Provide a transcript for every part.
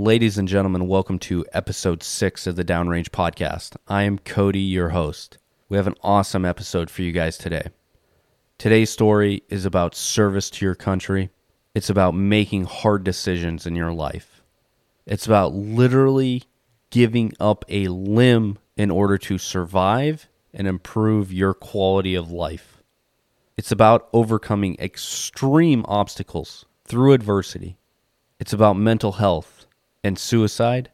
Ladies and gentlemen, welcome to episode six of the Downrange Podcast. I am Cody, your host. We have an awesome episode for you guys today. Today's story is about service to your country, it's about making hard decisions in your life, it's about literally giving up a limb in order to survive and improve your quality of life. It's about overcoming extreme obstacles through adversity. It's about mental health and suicide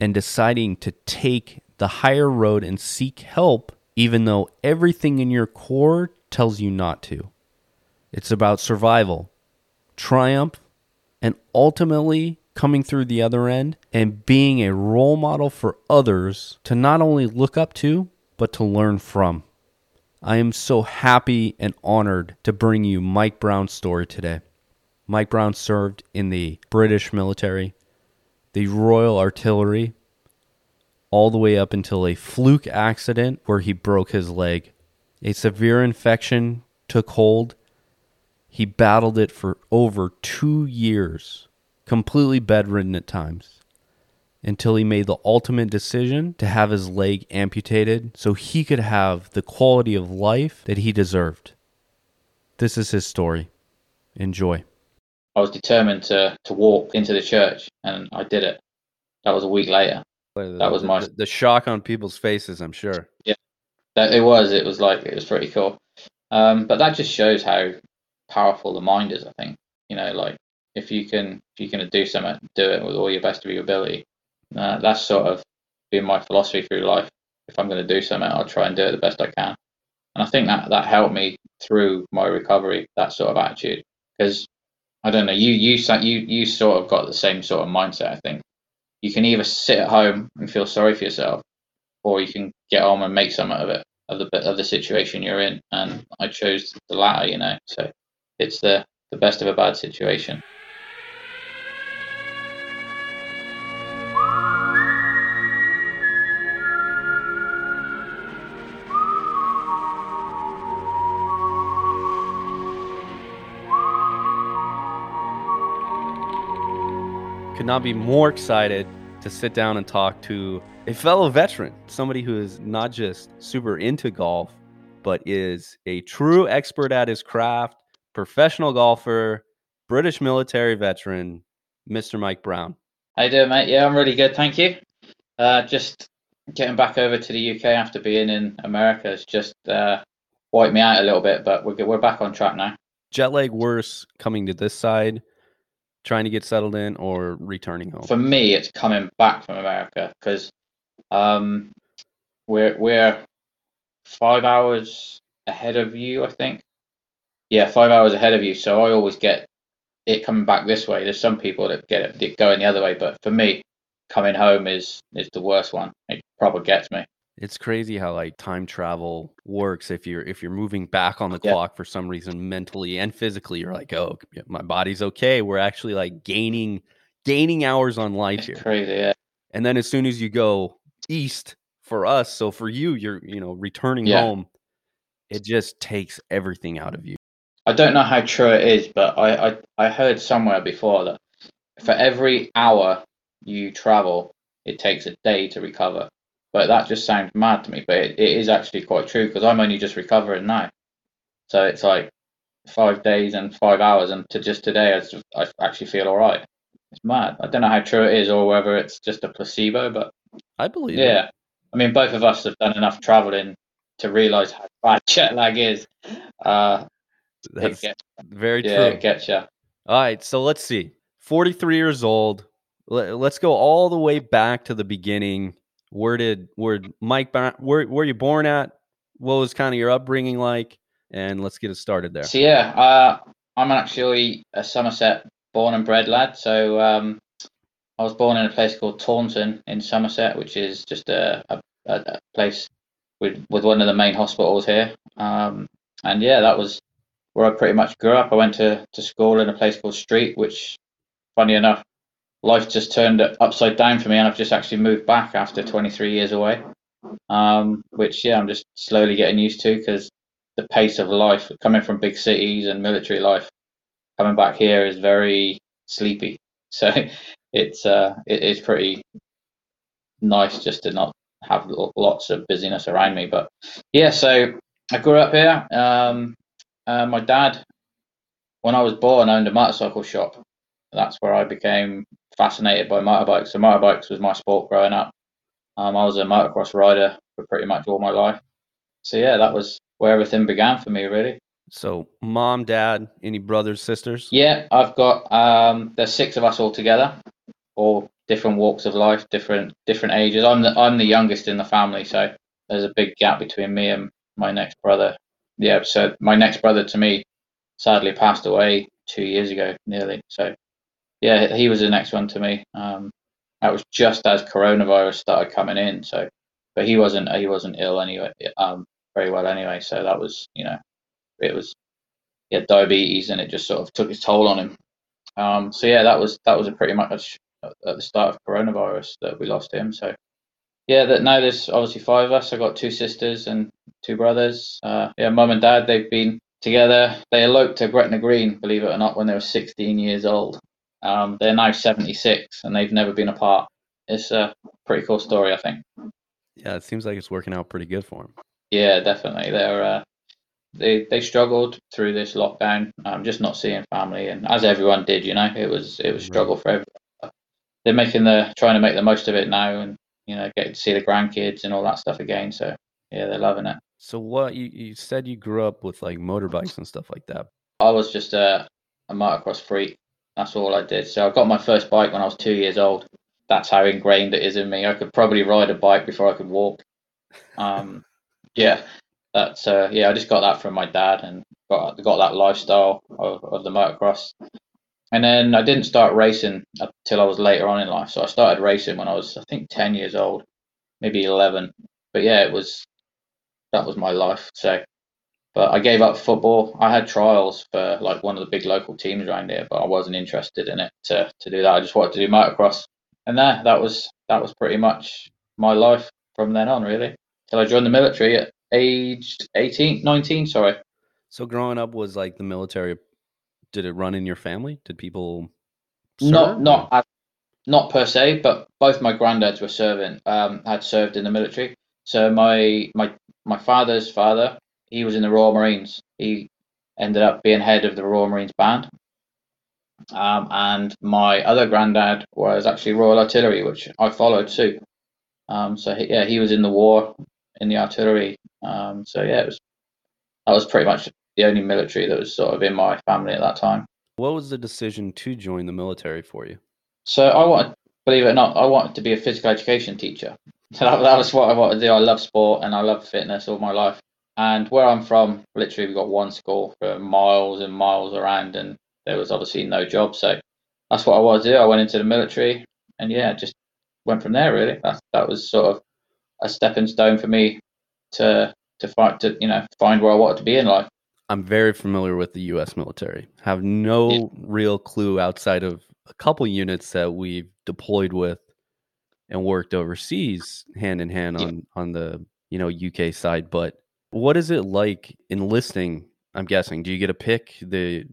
and deciding to take the higher road and seek help, even though everything in your core tells you not to. It's about survival, triumph, and ultimately coming through the other end and being a role model for others to not only look up to, but to learn from. I am so happy and honored to bring you Mike Brown's story today. Mike Brown served in the British military the Royal Artillery, all the way up until a fluke accident where he broke his leg. A severe infection took hold. He battled it for over two years, completely bedridden at times, until he made the ultimate decision to have his leg amputated so he could have the quality of life that he deserved. This is his story. Enjoy. I was determined to to walk into the church, and I did it. That was a week later. That was my the, the shock on people's faces. I'm sure. Yeah, that it was. It was like it was pretty cool. Um, but that just shows how powerful the mind is. I think you know, like if you can if you can do something, do it with all your best of your ability. Uh, that's sort of been my philosophy through life. If I'm going to do something, I'll try and do it the best I can. And I think that that helped me through my recovery. That sort of attitude, because I don't know. You you you you sort of got the same sort of mindset. I think you can either sit at home and feel sorry for yourself, or you can get on and make something of it of the of the situation you're in. And I chose the latter. You know, so it's the the best of a bad situation. Could not be more excited to sit down and talk to a fellow veteran, somebody who is not just super into golf, but is a true expert at his craft, professional golfer, British military veteran, Mr. Mike Brown. How you doing, mate? Yeah, I'm really good, thank you. Uh, just getting back over to the UK after being in America has just uh, wiped me out a little bit, but we're we're back on track now. Jet lag worse coming to this side trying to get settled in or returning home? For me, it's coming back from America because um, we're we're five hours ahead of you, I think. Yeah, five hours ahead of you. So I always get it coming back this way. There's some people that get it that going the other way, but for me, coming home is is the worst one. It probably gets me it's crazy how like time travel works if you're if you're moving back on the yeah. clock for some reason mentally and physically you're like oh my body's okay we're actually like gaining gaining hours on life here crazy yeah and then as soon as you go east for us so for you you're you know returning yeah. home it just takes everything out of you i don't know how true it is but I, I i heard somewhere before that for every hour you travel it takes a day to recover but that just sounds mad to me. But it, it is actually quite true because I'm only just recovering now. So it's like five days and five hours, and to just today, I, just, I actually feel all right. It's mad. I don't know how true it is or whether it's just a placebo, but I believe. Yeah, it. I mean, both of us have done enough traveling to realize how bad jet lag is. Uh, That's gets, very yeah, true. Yeah, gets you. All right, so let's see. 43 years old. Let's go all the way back to the beginning. Where did where Mike where were you born at? What was kind of your upbringing like? And let's get it started there. So yeah, uh, I'm actually a Somerset born and bred lad. So um, I was born in a place called Taunton in Somerset, which is just a, a, a place with with one of the main hospitals here. Um, and yeah, that was where I pretty much grew up. I went to, to school in a place called Street, which, funny enough, life just turned upside down for me, and I've just actually moved back after 23 years away. Um, which yeah, I'm just slowly getting used to because the pace of life coming from big cities and military life, coming back here is very sleepy. So it's uh, it's pretty nice just to not have lots of busyness around me. But yeah, so I grew up here. Um, uh, my dad, when I was born, owned a motorcycle shop. That's where I became fascinated by motorbikes. So motorbikes was my sport growing up. Um, I was a motocross rider for pretty much all my life. So yeah, that was where everything began for me, really. So mom, dad, any brothers, sisters? Yeah, I've got. Um, there's six of us all together, all different walks of life, different different ages. I'm the I'm the youngest in the family, so there's a big gap between me and my next brother. Yeah, so my next brother to me sadly passed away two years ago, nearly. So yeah, he was the next one to me. Um, that was just as coronavirus started coming in. So, but he wasn't he wasn't ill anyway, um, very well anyway. So that was you know, it was he had diabetes and it just sort of took its toll on him. Um, so yeah, that was that was a pretty much at the start of coronavirus that we lost him. So yeah, that now there's obviously five of us. I got two sisters and two brothers. Uh, yeah, mum and dad they've been together. They eloped to Gretna Green, believe it or not, when they were 16 years old. Um, they're now 76 and they've never been apart. It's a pretty cool story, I think. Yeah, it seems like it's working out pretty good for them. Yeah, definitely. They're uh, they they struggled through this lockdown, um, just not seeing family, and as everyone did, you know, it was it was struggle right. for everyone. They're making the trying to make the most of it now, and you know, get to see the grandkids and all that stuff again. So yeah, they're loving it. So what you you said you grew up with like motorbikes and stuff like that. I was just a a motocross freak. That's all I did. So I got my first bike when I was two years old. That's how ingrained it is in me. I could probably ride a bike before I could walk. Um, yeah, that's uh, yeah. I just got that from my dad and got got that lifestyle of, of the motocross. And then I didn't start racing until I was later on in life. So I started racing when I was, I think, ten years old, maybe eleven. But yeah, it was that was my life. So but I gave up football. I had trials for like one of the big local teams around here, but I wasn't interested in it to, to do that. I just wanted to do motocross, and there, that was that was pretty much my life from then on, really, till I joined the military at aged 18, 19, Sorry. So growing up was like the military. Did it run in your family? Did people? Serve? Not not not per se, but both my granddads were serving. Um, had served in the military. So my my my father's father he was in the Royal Marines. He ended up being head of the Royal Marines band. Um, and my other granddad was actually Royal Artillery, which I followed too. Um, so he, yeah, he was in the war in the artillery. Um, so yeah, it was that was pretty much the only military that was sort of in my family at that time. What was the decision to join the military for you? So I wanted, believe it or not, I wanted to be a physical education teacher. So that, that was what I wanted to do. I love sport and I love fitness all my life. And where I'm from, literally, we've got one school for miles and miles around, and there was obviously no job. So that's what I wanted to do. I went into the military, and yeah, just went from there. Really, that that was sort of a stepping stone for me to to find to you know find where I wanted to be in life. I'm very familiar with the U.S. military. Have no yeah. real clue outside of a couple units that we've deployed with and worked overseas hand in hand on yeah. on the you know UK side, but what is it like enlisting? I'm guessing. Do you get to pick the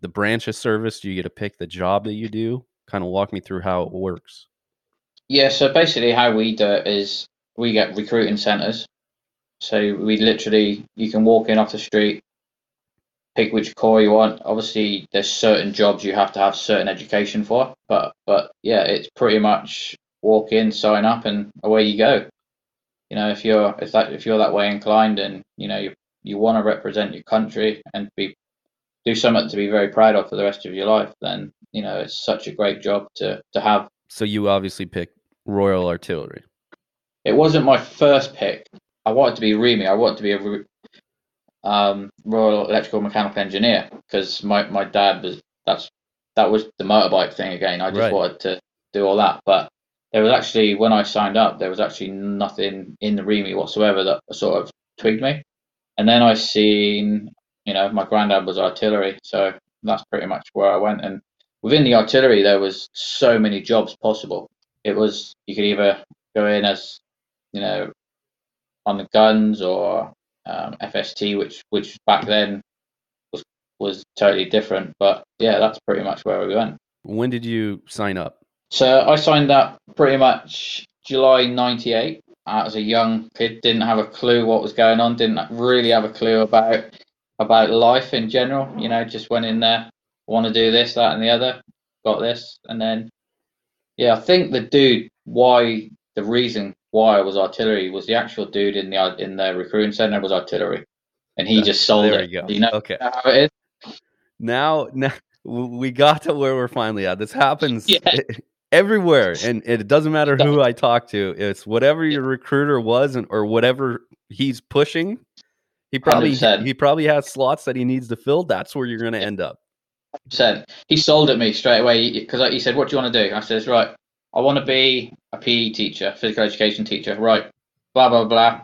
the branch of service? Do you get to pick the job that you do? Kind of walk me through how it works. Yeah, so basically how we do it is we get recruiting centers. So we literally you can walk in off the street, pick which corps you want. Obviously, there's certain jobs you have to have certain education for, but but yeah, it's pretty much walk in, sign up, and away you go you know if you're if that if you're that way inclined and you know you you want to represent your country and be do something to be very proud of for the rest of your life then you know it's such a great job to to have. So you obviously picked royal artillery. It wasn't my first pick. I wanted to be REME i wanted to be a um, royal electrical mechanical engineer because my, my dad was that's that was the motorbike thing again. I just right. wanted to do all that but there was actually when I signed up, there was actually nothing in the REME whatsoever that sort of twigged me. And then I seen, you know, my granddad was artillery, so that's pretty much where I went. And within the artillery, there was so many jobs possible. It was you could either go in as, you know, on the guns or um, FST, which which back then was was totally different. But yeah, that's pretty much where we went. When did you sign up? So I signed up pretty much July '98 as a young kid. Didn't have a clue what was going on. Didn't really have a clue about about life in general. You know, just went in there, want to do this, that, and the other. Got this, and then yeah, I think the dude why the reason why I was artillery was the actual dude in the in the recruiting center was artillery, and he just sold there it. you go. You know Okay. how it is? Now, now we got to where we're finally at. This happens Yeah. Everywhere, and it doesn't matter who I talk to. It's whatever your recruiter was, and, or whatever he's pushing. He probably 100%. he probably has slots that he needs to fill. That's where you're going to end up. percent. He sold at me straight away because he said, "What do you want to do?" I says, "Right, I want to be a PE teacher, physical education teacher." Right, blah blah blah.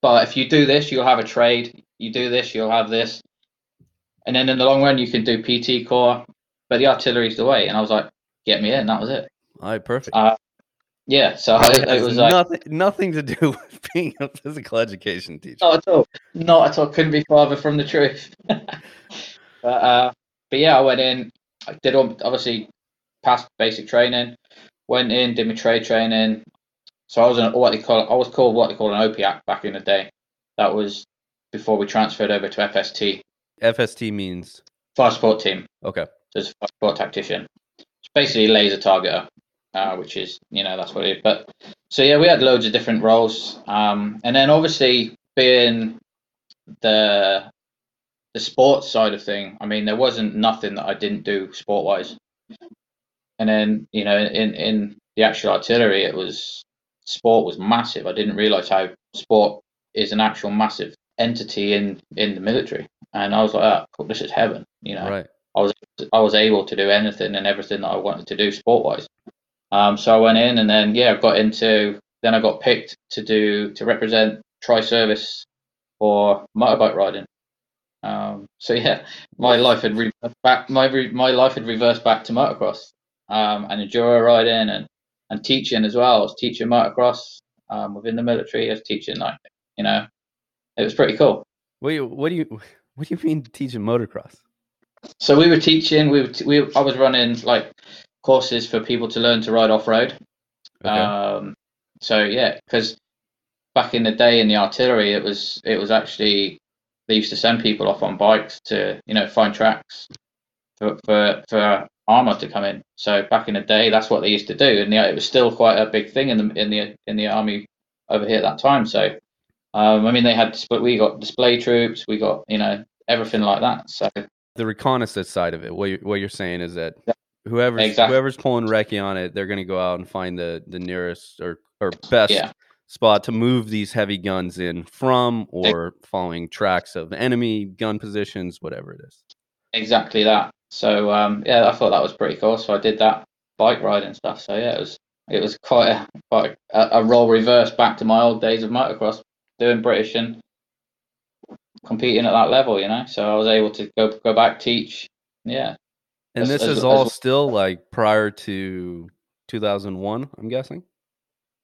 But if you do this, you'll have a trade. You do this, you'll have this, and then in the long run, you can do PT Corps. But the artillery's the way, and I was like, "Get me in." That was it. All right, perfect. Uh, Yeah, so it has was like nothing nothing to do with being a physical education teacher. not at all, not at all. Couldn't be farther from the truth. but uh, but yeah, I went in. I did all, obviously passed basic training. Went in, did my trade training. So I was an what they call I was called what they call an OPIAC back in the day. That was before we transferred over to FST, FST means fire support team. okay. So it's a fire support tactician. It's basically a laser targeter, uh, which is you know that's what it is. But so yeah, we had loads of different roles, um, and then obviously being the the sports side of thing. I mean, there wasn't nothing that I didn't do sport wise. And then you know, in in the actual artillery, it was sport was massive. I didn't realize how sport is an actual massive entity in in the military, and I was like, oh, this is heaven. You know, Right. I was able to do anything and everything that I wanted to do sport wise. Um, so I went in and then yeah, I got into then I got picked to do to represent tri service for motorbike riding. Um, so yeah, my life had re- back my re- my life had reversed back to motocross um, and enduro riding and and teaching as well. I was teaching motocross um, within the military. I was teaching like you know, it was pretty cool. What do you what do you what do you mean teaching motocross? So we were teaching. We were t- we I was running like courses for people to learn to ride off road. Okay. Um, so yeah, because back in the day in the artillery, it was it was actually they used to send people off on bikes to you know find tracks for for, for armor to come in. So back in the day, that's what they used to do, and yeah, it was still quite a big thing in the in the in the army over here at that time. So um, I mean, they had display, we got display troops, we got you know everything like that. So the reconnaissance side of it. What you what you're saying is that Yeah. Whoever's Exactly. whoever's pulling recce on it, they're going to go out and find the the nearest or or best Yeah. spot to move these heavy guns in from, or following tracks of enemy gun positions, whatever it is. exactly that. So um, yeah, I thought that was pretty cool. So I did that bike ride and stuff. So yeah, it was it was quite a quite a, a role reverse back to my old days of motocross, doing British and competing at that level. You know, so I was able to go go back teach. Yeah, And As- this as- is all as- still like prior to 2001, I'm guessing.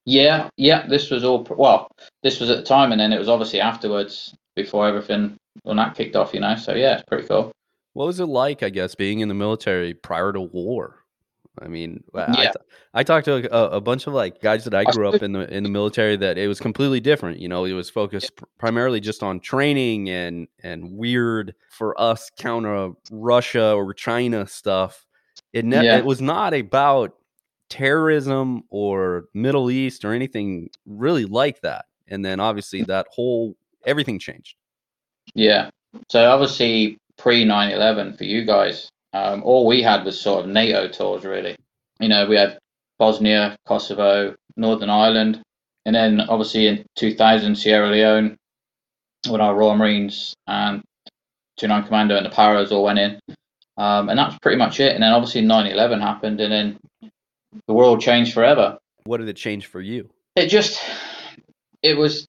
yeah, yeah. This was all well. This was at the time, and then it was obviously afterwards before everything when that kicked off. You know, so yeah, it's pretty cool. What was it like, I guess, being in the military prior to war? I mean, I, I Yeah. t- I talked to a, a bunch of like guys that I I grew up in the in the military that it was completely different. You know, it was focused pr- primarily just on training and and weird for us counter Russia or China stuff. It ne- Yeah. it was not about terrorism or Middle East or anything really like that. And then obviously that whole everything changed. Yeah. So obviously pre 9/11 for you guys, um, all we had was sort of NATO tours really. You know, we had Bosnia, Kosovo, Northern Ireland, and then obviously in 2000 Sierra Leone, when our Royal Marines and 29 Commando and the Paras all went in, um, and that's pretty much it. And then obviously 9/11 happened, and then the world changed forever What did it change for you? it just it was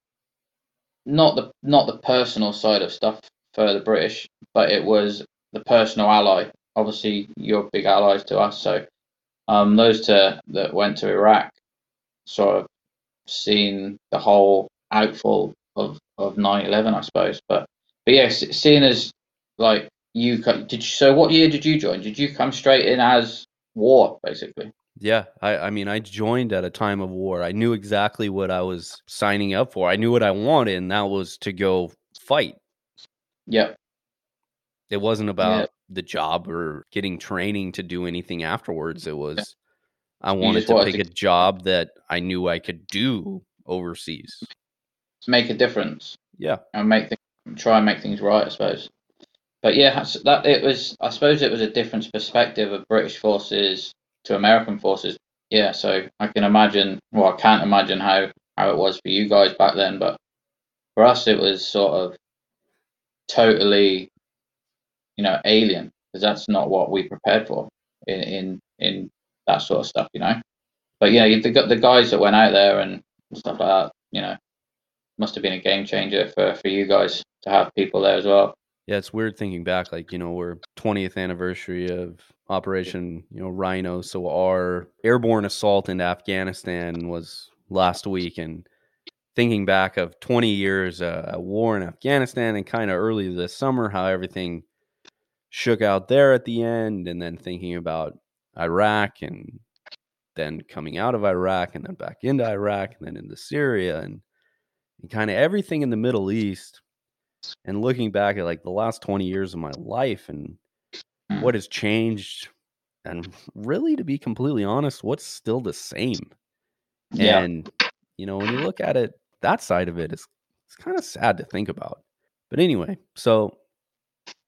not the not the personal side of stuff for the British, but it was the personal ally. Obviously, you're big allies to us, so um, those two that went to Iraq sort of seen the whole outfall of of 9/11, I suppose. But but yeah, seeing as like you did, you, so what year did you join? Did you come straight in as war, basically? Yeah, I, I mean, I joined at a time of war. I knew exactly what I was signing up for. I knew what I wanted, and that was to go fight. Yep. It wasn't about the job or getting training to do anything afterwards. It was I wanted to pick to... a job that I knew I could do overseas. To Make a difference. Yeah. And make the, try and make things right, I suppose. But yeah, that it was. I suppose it was a different perspective of British forces to American forces. Yeah, so I can imagine. Well, I can't imagine how how it was for you guys back then, but for us, it was sort of totally, you know, alien because that's not what we prepared for in in in that sort of stuff, you know. But yeah, the the guys that went out there and stuff like that, you know, must have been a game changer for for you guys to have people there as well. Yeah, it's weird thinking back. Like you know, we're 20th anniversary of Operation you know Rhino, so our airborne assault into Afghanistan was last week, and thinking back of 20 years uh, war in Afghanistan and kind of early this summer, how everything shook out there at the end, and then thinking about Iraq and then coming out of Iraq and then back into Iraq and then into Syria and, and kind of everything in the Middle East and looking back at like the last 20 years of my life and what has changed and really to be completely honest what's still the same yeah. and you know when you look at it that side of it is it's kind of sad to think about but anyway so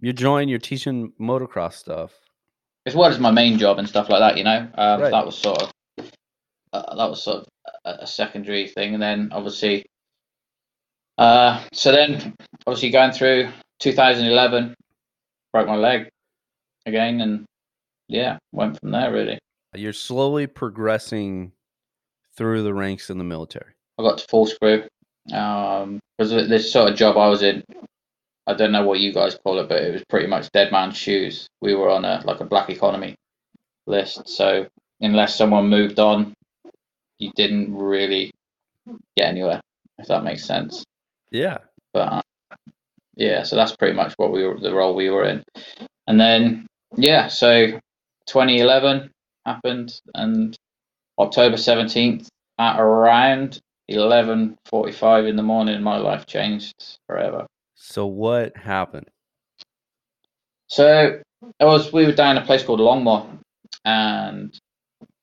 you join you're teaching motocross stuff as well as my main job and stuff like that. You know, um, right. that was sort of uh, that was sort of a, secondary thing, and then obviously, uh, so then obviously going through 2011, broke my leg again, and yeah, went from there really. You're slowly progressing through the ranks in the military. I got to full screw because um, this sort of job I was in I don't know what you guys call it, but it was pretty much dead man's shoes. We were on a like a black economy list, so unless someone moved on, you didn't really get anywhere. If that makes sense. Yeah. But uh, yeah, so that's pretty much what we were the role we were in, and then yeah, so 2011 happened, and October 17th at around 11:45 in the morning, my life changed forever. So what happened? So it was we were down a place called Longmoor, and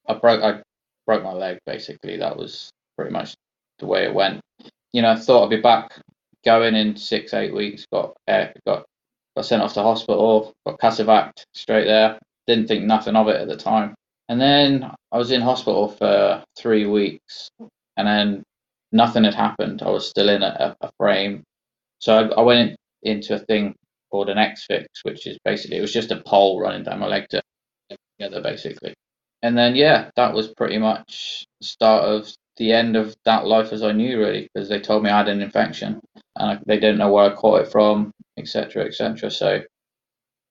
I broke I broke my leg basically. That was pretty much the way it went. You know, I thought I'd be back going in six eight weeks. Got uh, got got sent off to hospital. Got casevac straight there. Didn't think nothing of it at the time. And then I was in hospital for three weeks, and then nothing had happened. I was still in a, a frame so I, I went into a thing called an X fix, which is basically it was just a pole running down my leg to together basically. And then yeah, that was pretty much the start of the end of that life as I knew really, because they told me I had an infection and I, they didn't know where I caught it from, etc., etc. So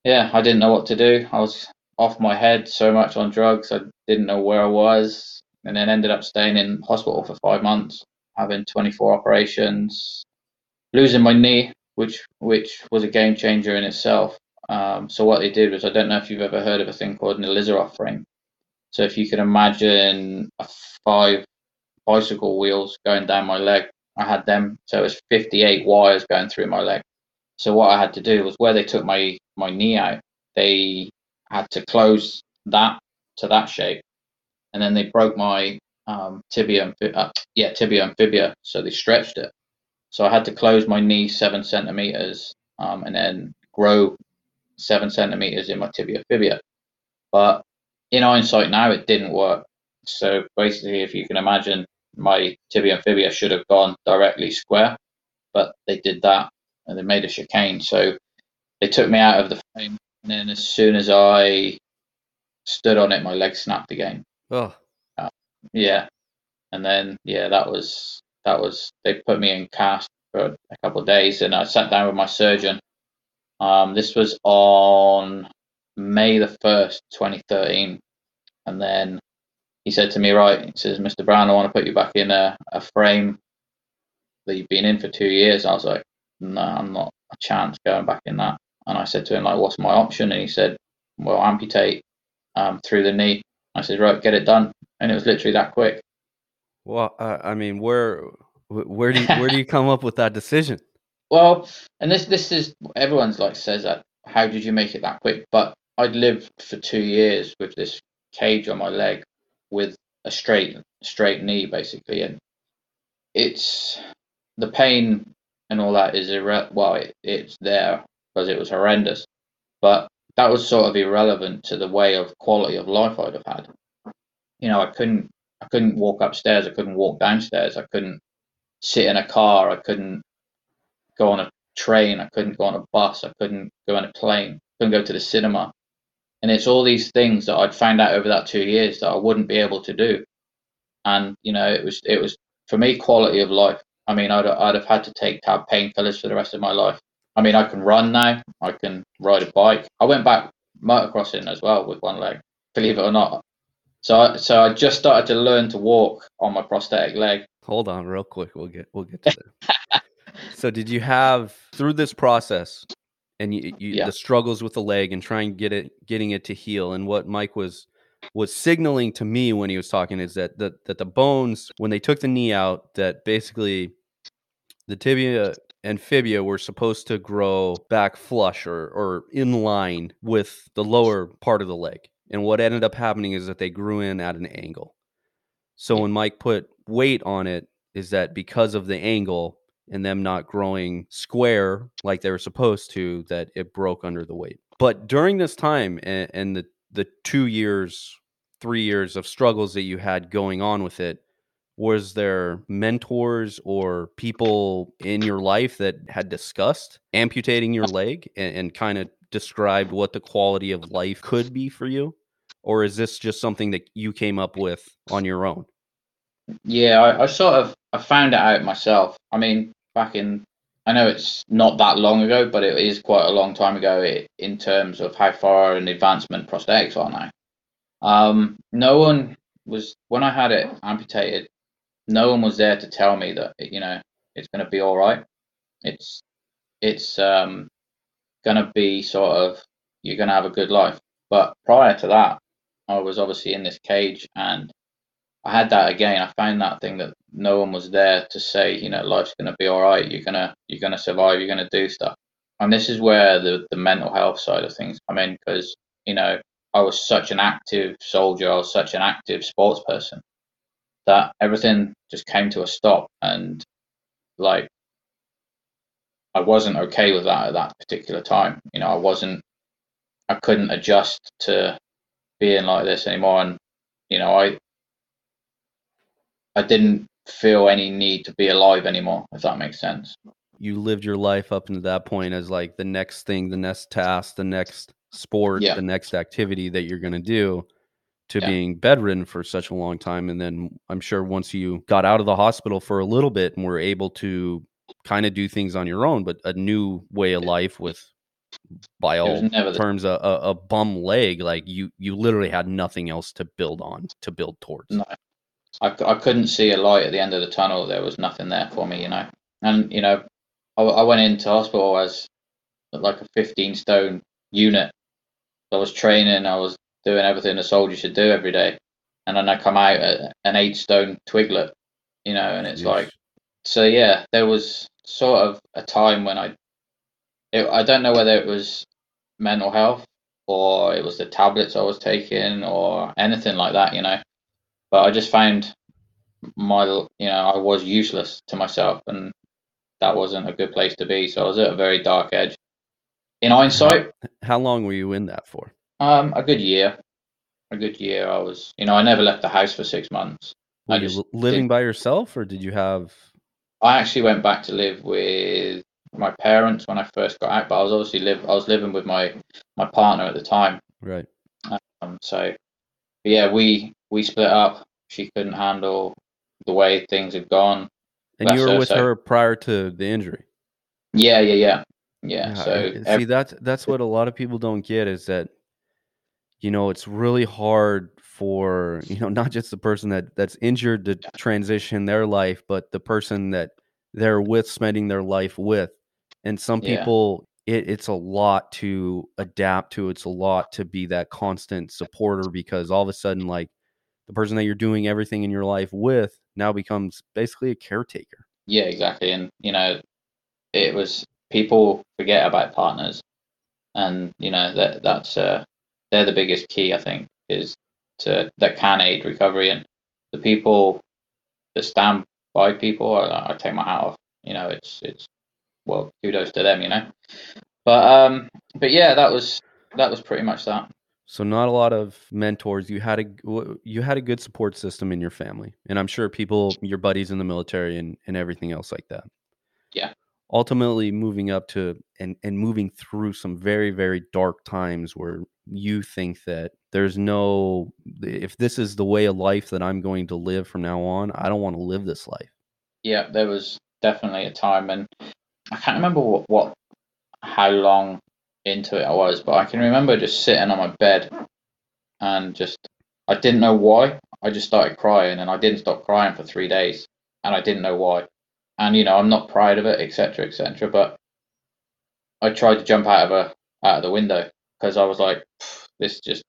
yeah, I didn't know what to do. I was off my head so much on drugs, I didn't know where I was, and then ended up staying in hospital for five months, having 24 operations, losing my knee, which which was a game changer in itself. Um, so what they did was, I don't know if you've ever heard of a thing called an Ilizarov frame. So if you can imagine five bicycle wheels going down my leg, I had them. So it was 58 wires going through my leg. So what I had to do was where they took my my knee out, they had to close that to that shape, and then they broke my um, tibia, uh, yeah, tibia and fibula. So they stretched it. So I had to close my knee seven centimeters um, and then grow seven centimeters in my tibia fibula. But in hindsight now, it didn't work. So basically, if you can imagine, my tibia and fibula should have gone directly square, but they did that and they made a chicane. So they took me out of the frame, and then as soon as I stood on it, my leg snapped again. Oh, uh, yeah, and then yeah, that was that was they put me in cast for a couple of days, and I sat down with my surgeon. Um, this was on May the first, twenty thirteen, and then he said to me, "Right," he says, "Mr. Brown, I want to put you back in a, a frame that you've been in for two years." I was like, "No, I'm not a chance going back in that." And I said to him, "Like, what's my option?" And he said, "Well, amputate um, through the knee." I said, right, get it done, and it was literally that quick. Well, uh, I mean, where where do you, where do you come up with that decision? Well, and this this is everyone's like says that. How did you make it that quick? But I'd lived for two years with this cage on my leg, with a straight straight knee basically, and it's the pain and all that is irre- well, it, it's there because it was horrendous, but that was sort of irrelevant to the way of quality of life I'd have had. You know, I couldn't I couldn't walk upstairs, I couldn't walk downstairs, I couldn't sit in a car, I couldn't go on a train, I couldn't go on a bus, I couldn't go on a plane, couldn't go to the cinema. And it's all these things that I'd found out over that two years that I wouldn't be able to do. And you know, it was it was for me quality of life. I mean, I'd I'd have had to take tab painkillers for the rest of my life. I mean, I can run now. I can ride a bike. I went back motocrossing as well with one leg, believe it or not. So, I, so I just started to learn to walk on my prosthetic leg. Hold on, real quick. We'll get we'll get to that. so, did you have through this process and you, you, yeah. the struggles with the leg and trying to get it getting it to heal and what Mike was was signaling to me when he was talking is that the, that the bones when they took the knee out that basically the tibia and fibia were supposed to grow back flush or, or in line with the lower part of the leg and what ended up happening is that they grew in at an angle. So when mike put weight on it is that because of the angle and them not growing square like they were supposed to that it broke under the weight. But during this time and, and the the two years three years of struggles that you had going on with it was there mentors or people in your life that had discussed amputating your leg and, and kind of described what the quality of life could be for you or is this just something that you came up with on your own yeah I, I sort of i found it out myself i mean back in I know it's not that long ago, but it is quite a long time ago in terms of how far an advancement prosthetics are now. Um, no one was when I had it amputated. No one was there to tell me that you know it's going to be all right. It's it's um, going to be sort of you're going to have a good life. But prior to that, I was obviously in this cage and I had that again. I found that thing that no one was there to say, you know, life's gonna be all right. You're gonna you're gonna survive. You're gonna do stuff. And this is where the the mental health side of things come in because you know I was such an active soldier. I was such an active sports person that everything just came to a stop and like I wasn't okay with that at that particular time. You know, I wasn't I couldn't adjust to being like this anymore and you know, I I didn't feel any need to be alive anymore, if that makes sense. You lived your life up until that point as like the next thing, the next task, the next sport, yeah. the next activity that you're going to do to yeah. being bedridden for such a long time. And then I'm sure once you got out of the hospital for a little bit and were able to kind of do things on your own, but a new way of life with by all terms a, a, a, bum leg like you you literally had nothing else to build on to build towards no. I, I couldn't see a light at the end of the tunnel. There was nothing there for me, you know. And you know, I, I went into hospital as like a 15 stone unit. I was training. I was doing everything a soldier should do every day, and then I come out an eight stone twiglet, you know. And it's yes. like, so yeah, there was sort of a time when I, it, I don't know whether it was mental health or it was the tablets I was taking or anything like that, you know but I just found my you know I was useless to myself, and that wasn't a good place to be. So I was at a very dark edge. In hindsight, how long were you in that for? Um, a good year. A good year. I was, you know, I never left the house for six months. Were I you living by yourself, or did you have? I actually went back to live with my parents when I first got out, but I was obviously live. I was living with my my partner at the time. Right. Um. So, yeah, we we split up. She couldn't handle the way things had gone. And you were her, with so. her prior to the injury. Yeah, yeah, yeah, yeah. yeah so see, every- that's that's what a lot of people don't get is that, you know, it's really hard for you know not just the person that that's injured to transition their life, but the person that they're with spending their life with. And some people, it, it's a lot to adapt to. It's a lot to be that constant supporter because all of a sudden, like the person that you're doing everything in your life with now becomes basically a caretaker. Yeah, exactly. And you know, it was people forget about partners, and you know that that's uh, they're the biggest key. I think is to that can aid recovery and the people that stand by people. I, I take my hat off. You know, it's it's well, kudos to them. You know, but um, but yeah, that was that was pretty much that. So not a lot of mentors. You had a you had a good support system in your family, and I'm sure people, your buddies in the military, and and everything else like that. Yeah. Ultimately, moving up to and and moving through some very very dark times where you think that there's no if this is the way of life that I'm going to live from now on, I don't want to live this life. Yeah, there was definitely a time, and I can't remember what, what how long into it I was, but I can remember just sitting on my bed and just I didn't know why. I just started crying and I didn't stop crying for three days and I didn't know why. And you know, I'm not proud of it, etc., etc. But I tried to jump out of a out of the window because I was like, this just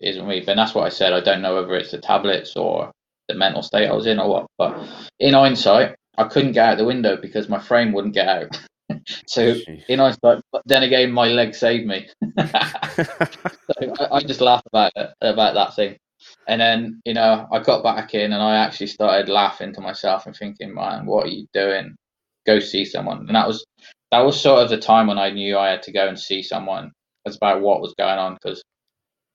isn't me. But that's what I said. I don't know whether it's the tablets or the mental state I was in or what. But in hindsight, I couldn't get out the window because my frame wouldn't get out. so in hindsight, but then again, my leg saved me. so I, I, just laugh about it, about that thing. And then you know, I got back in and I actually started laughing to myself and thinking, man, what are you doing? Go see someone. And that was that was sort of the time when I knew I had to go and see someone. It's about what was going on because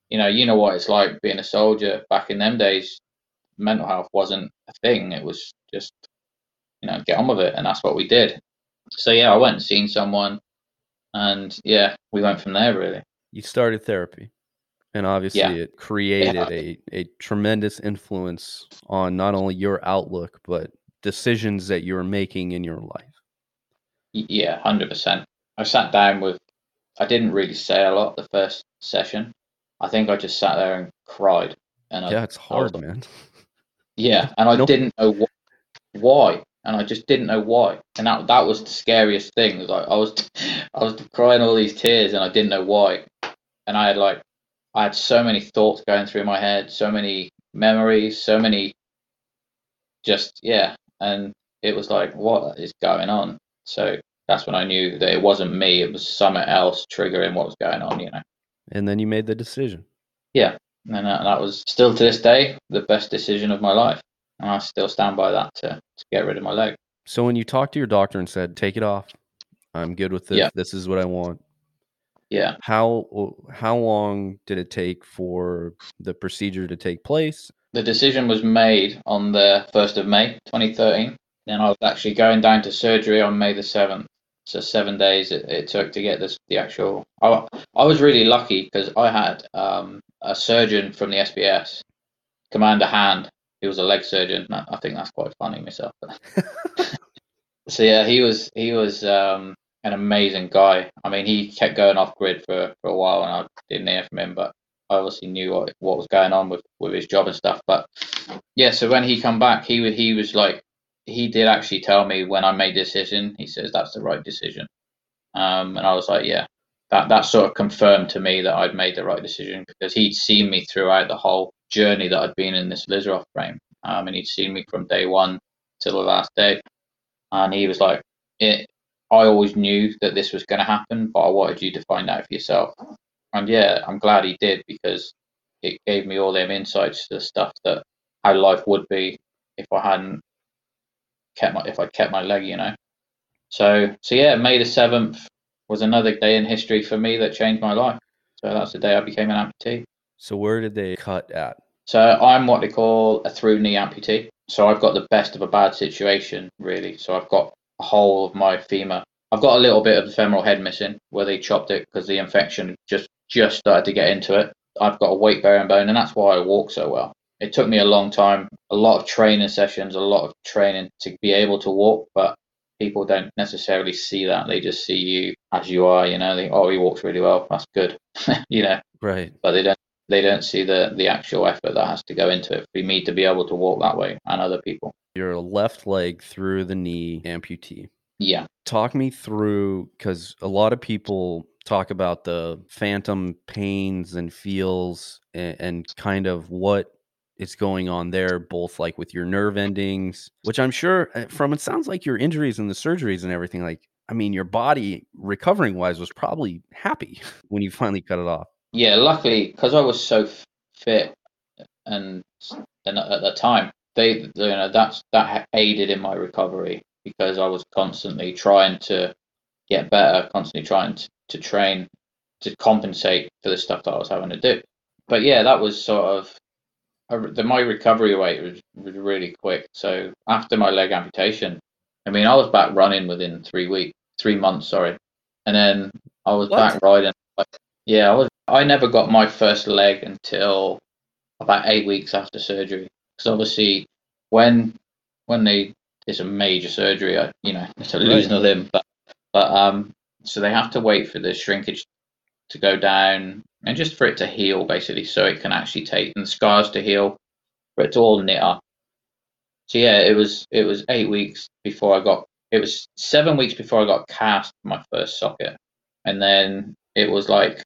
you know, you know what it's like being a soldier back in them days. Mental health wasn't a thing. It was just, you know, get on with it, and that's what we did so yeah, I went and seen someone, and yeah, we went from there. Really, you started therapy, and obviously yeah. it created yeah. a a tremendous influence on not only your outlook but decisions that you're making in your life. Yeah, hundred percent. I sat down with. I didn't really say a lot the first session. I think I just sat there and cried. And yeah, I, it's hard, man. Yeah, and I no. didn't know wh- why and I just didn't know why. And that that was the scariest thing. Like I was I was crying all these tears and I didn't know why. And I had like I had so many thoughts going through my head, so many memories, so many just yeah. And it was like, what is going on? So that's when I knew that it wasn't me, it was something else triggering what was going on, you know. And then you made the decision. Yeah. And that, that was still to this day the best decision of my life and I still stand by that to, to get rid of my leg. So when you talked to your doctor and said, "Take it off, I'm good with this. Yeah. This is what I want." Yeah. How how long did it take for the procedure to take place? The decision was made on the first of May, 2013. and I was actually going down to surgery on May the seventh. So seven days it, it took to get this the actual. I, I was really lucky because I had um, a surgeon from the SBS, Commander Hand, he was a leg surgeon. I think that's quite funny myself. so yeah, he was he was um, an amazing guy. I mean, he kept going off grid for, for a while, and I didn't hear from him, but I obviously knew what what was going on with, with his job and stuff. But yeah, so when he come back, he he was like he did actually tell me when I made the decision. He says that's the right decision, um, and I was like, yeah, that that sort of confirmed to me that I'd made the right decision because he'd seen me throughout the whole journey that I'd been in this Ilizarov frame. Um, and he'd seen me from day one till the last day. And he was like, it, I always knew that this was going to happen, but I wanted you to find out for yourself. And yeah, I'm glad he did because it gave me all them insights to the stuff that how life would be if I hadn't kept my if I kept my leg, you know. So so yeah, May the seventh was another day in history for me that changed my life. So that's the day I became an amputee. So where did they cut at? So I'm what they call a through knee amputee. So I've got the best of a bad situation, really. So I've got a whole of my femur. I've got a little bit of the femoral head missing where they chopped it because the infection just just started to get into it. I've got a weight bearing bone, and that's why I walk so well. It took me a long time, a lot of training sessions, a lot of training to be able to walk, but people don't necessarily see that. They just see you as you are, you know, they, oh, he walks really well. That's good, you know. Right. But they don't they don't see the the actual effort that has to go into it for me to be able to walk that way and other people. You're left leg through the knee amputee. Yeah. Talk me through because a lot of people talk about the phantom pains and feels and, and kind of what is going on there, both like with your nerve endings, which I'm sure uh, from it sounds like your injuries and the surgeries and everything. Like, I mean, your body recovering wise was probably happy when you finally cut it off. Yeah, luckily, because I was so fit and and at the time, they you know that's that aided in my recovery because I was constantly trying to get better, constantly trying to, to train to compensate for the stuff that I was having to do. But yeah, that was sort of the my recovery rate was, was really quick. So after my leg amputation, I mean, I was back running within three weeks, three months, sorry, and then I was What? back riding. Yeah, I was. I never got my first leg until about eight weeks after surgery. Because obviously, when when they it's a major surgery, I, you know, it's a losing a limb, but but um, so they have to wait for the shrinkage to go down and just for it to heal basically so it can actually take the scars to heal for it to all knit up. So yeah it was it was eight weeks before i got it was seven weeks before i got cast my first socket. And then it was like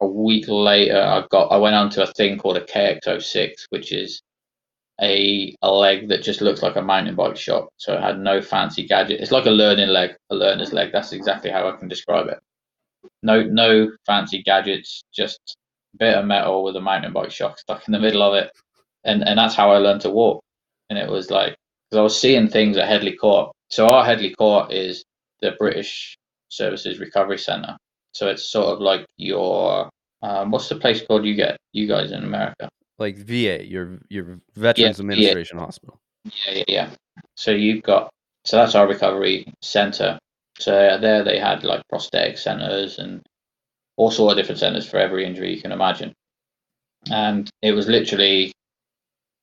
a week later i got i went on to a thing called a kx06 which is a, a leg that just looks like a mountain bike shock. So it had no fancy gadget. It's like a learning leg a learner's leg. That's exactly how i can describe it no no fancy gadgets, just a bit of metal with a mountain bike shock stuck in the middle of it, and and that's how I learned to walk. And it was like because I was seeing things at Headley Court. So our Headley Court is the British Services Recovery Centre. So it's sort of like your um, what's the place called you get you guys in America? Like VA, your your Veterans Yeah, Administration Hospital. Yeah, yeah, yeah. So you've got so that's our recovery center. So there they had like prosthetic centers and all sort of different centers for every injury you can imagine. And it was literally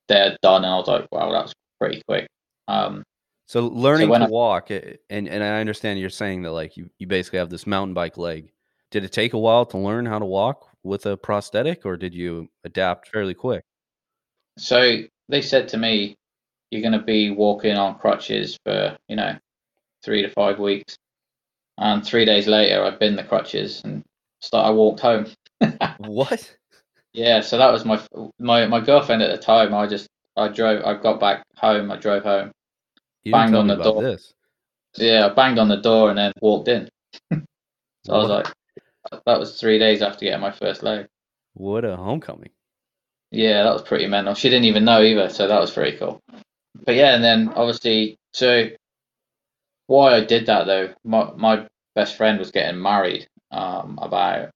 they're done, and I was like, wow, that's pretty quick. Um, So learning when to I- walk, eh, and and I understand you're saying that like you, you basically have this mountain bike leg. Did it take a while to learn how to walk with a prosthetic, or did you adapt fairly quick? so they said to me, you're going to be walking on crutches for you know three to five weeks. And three days later, I binned the crutches and start. I walked home. What? Yeah, so that was my my my girlfriend at the time. I just I drove. I got back home. I drove home. You Banged on the door. this. Yeah, I banged on the door and then walked in. So I was like, that was three days after getting my first leg. What a homecoming! Yeah, that was pretty mental. She didn't even know either, so that was pretty cool. But yeah, and then obviously, so why I did that though, my my best friend was getting married um, about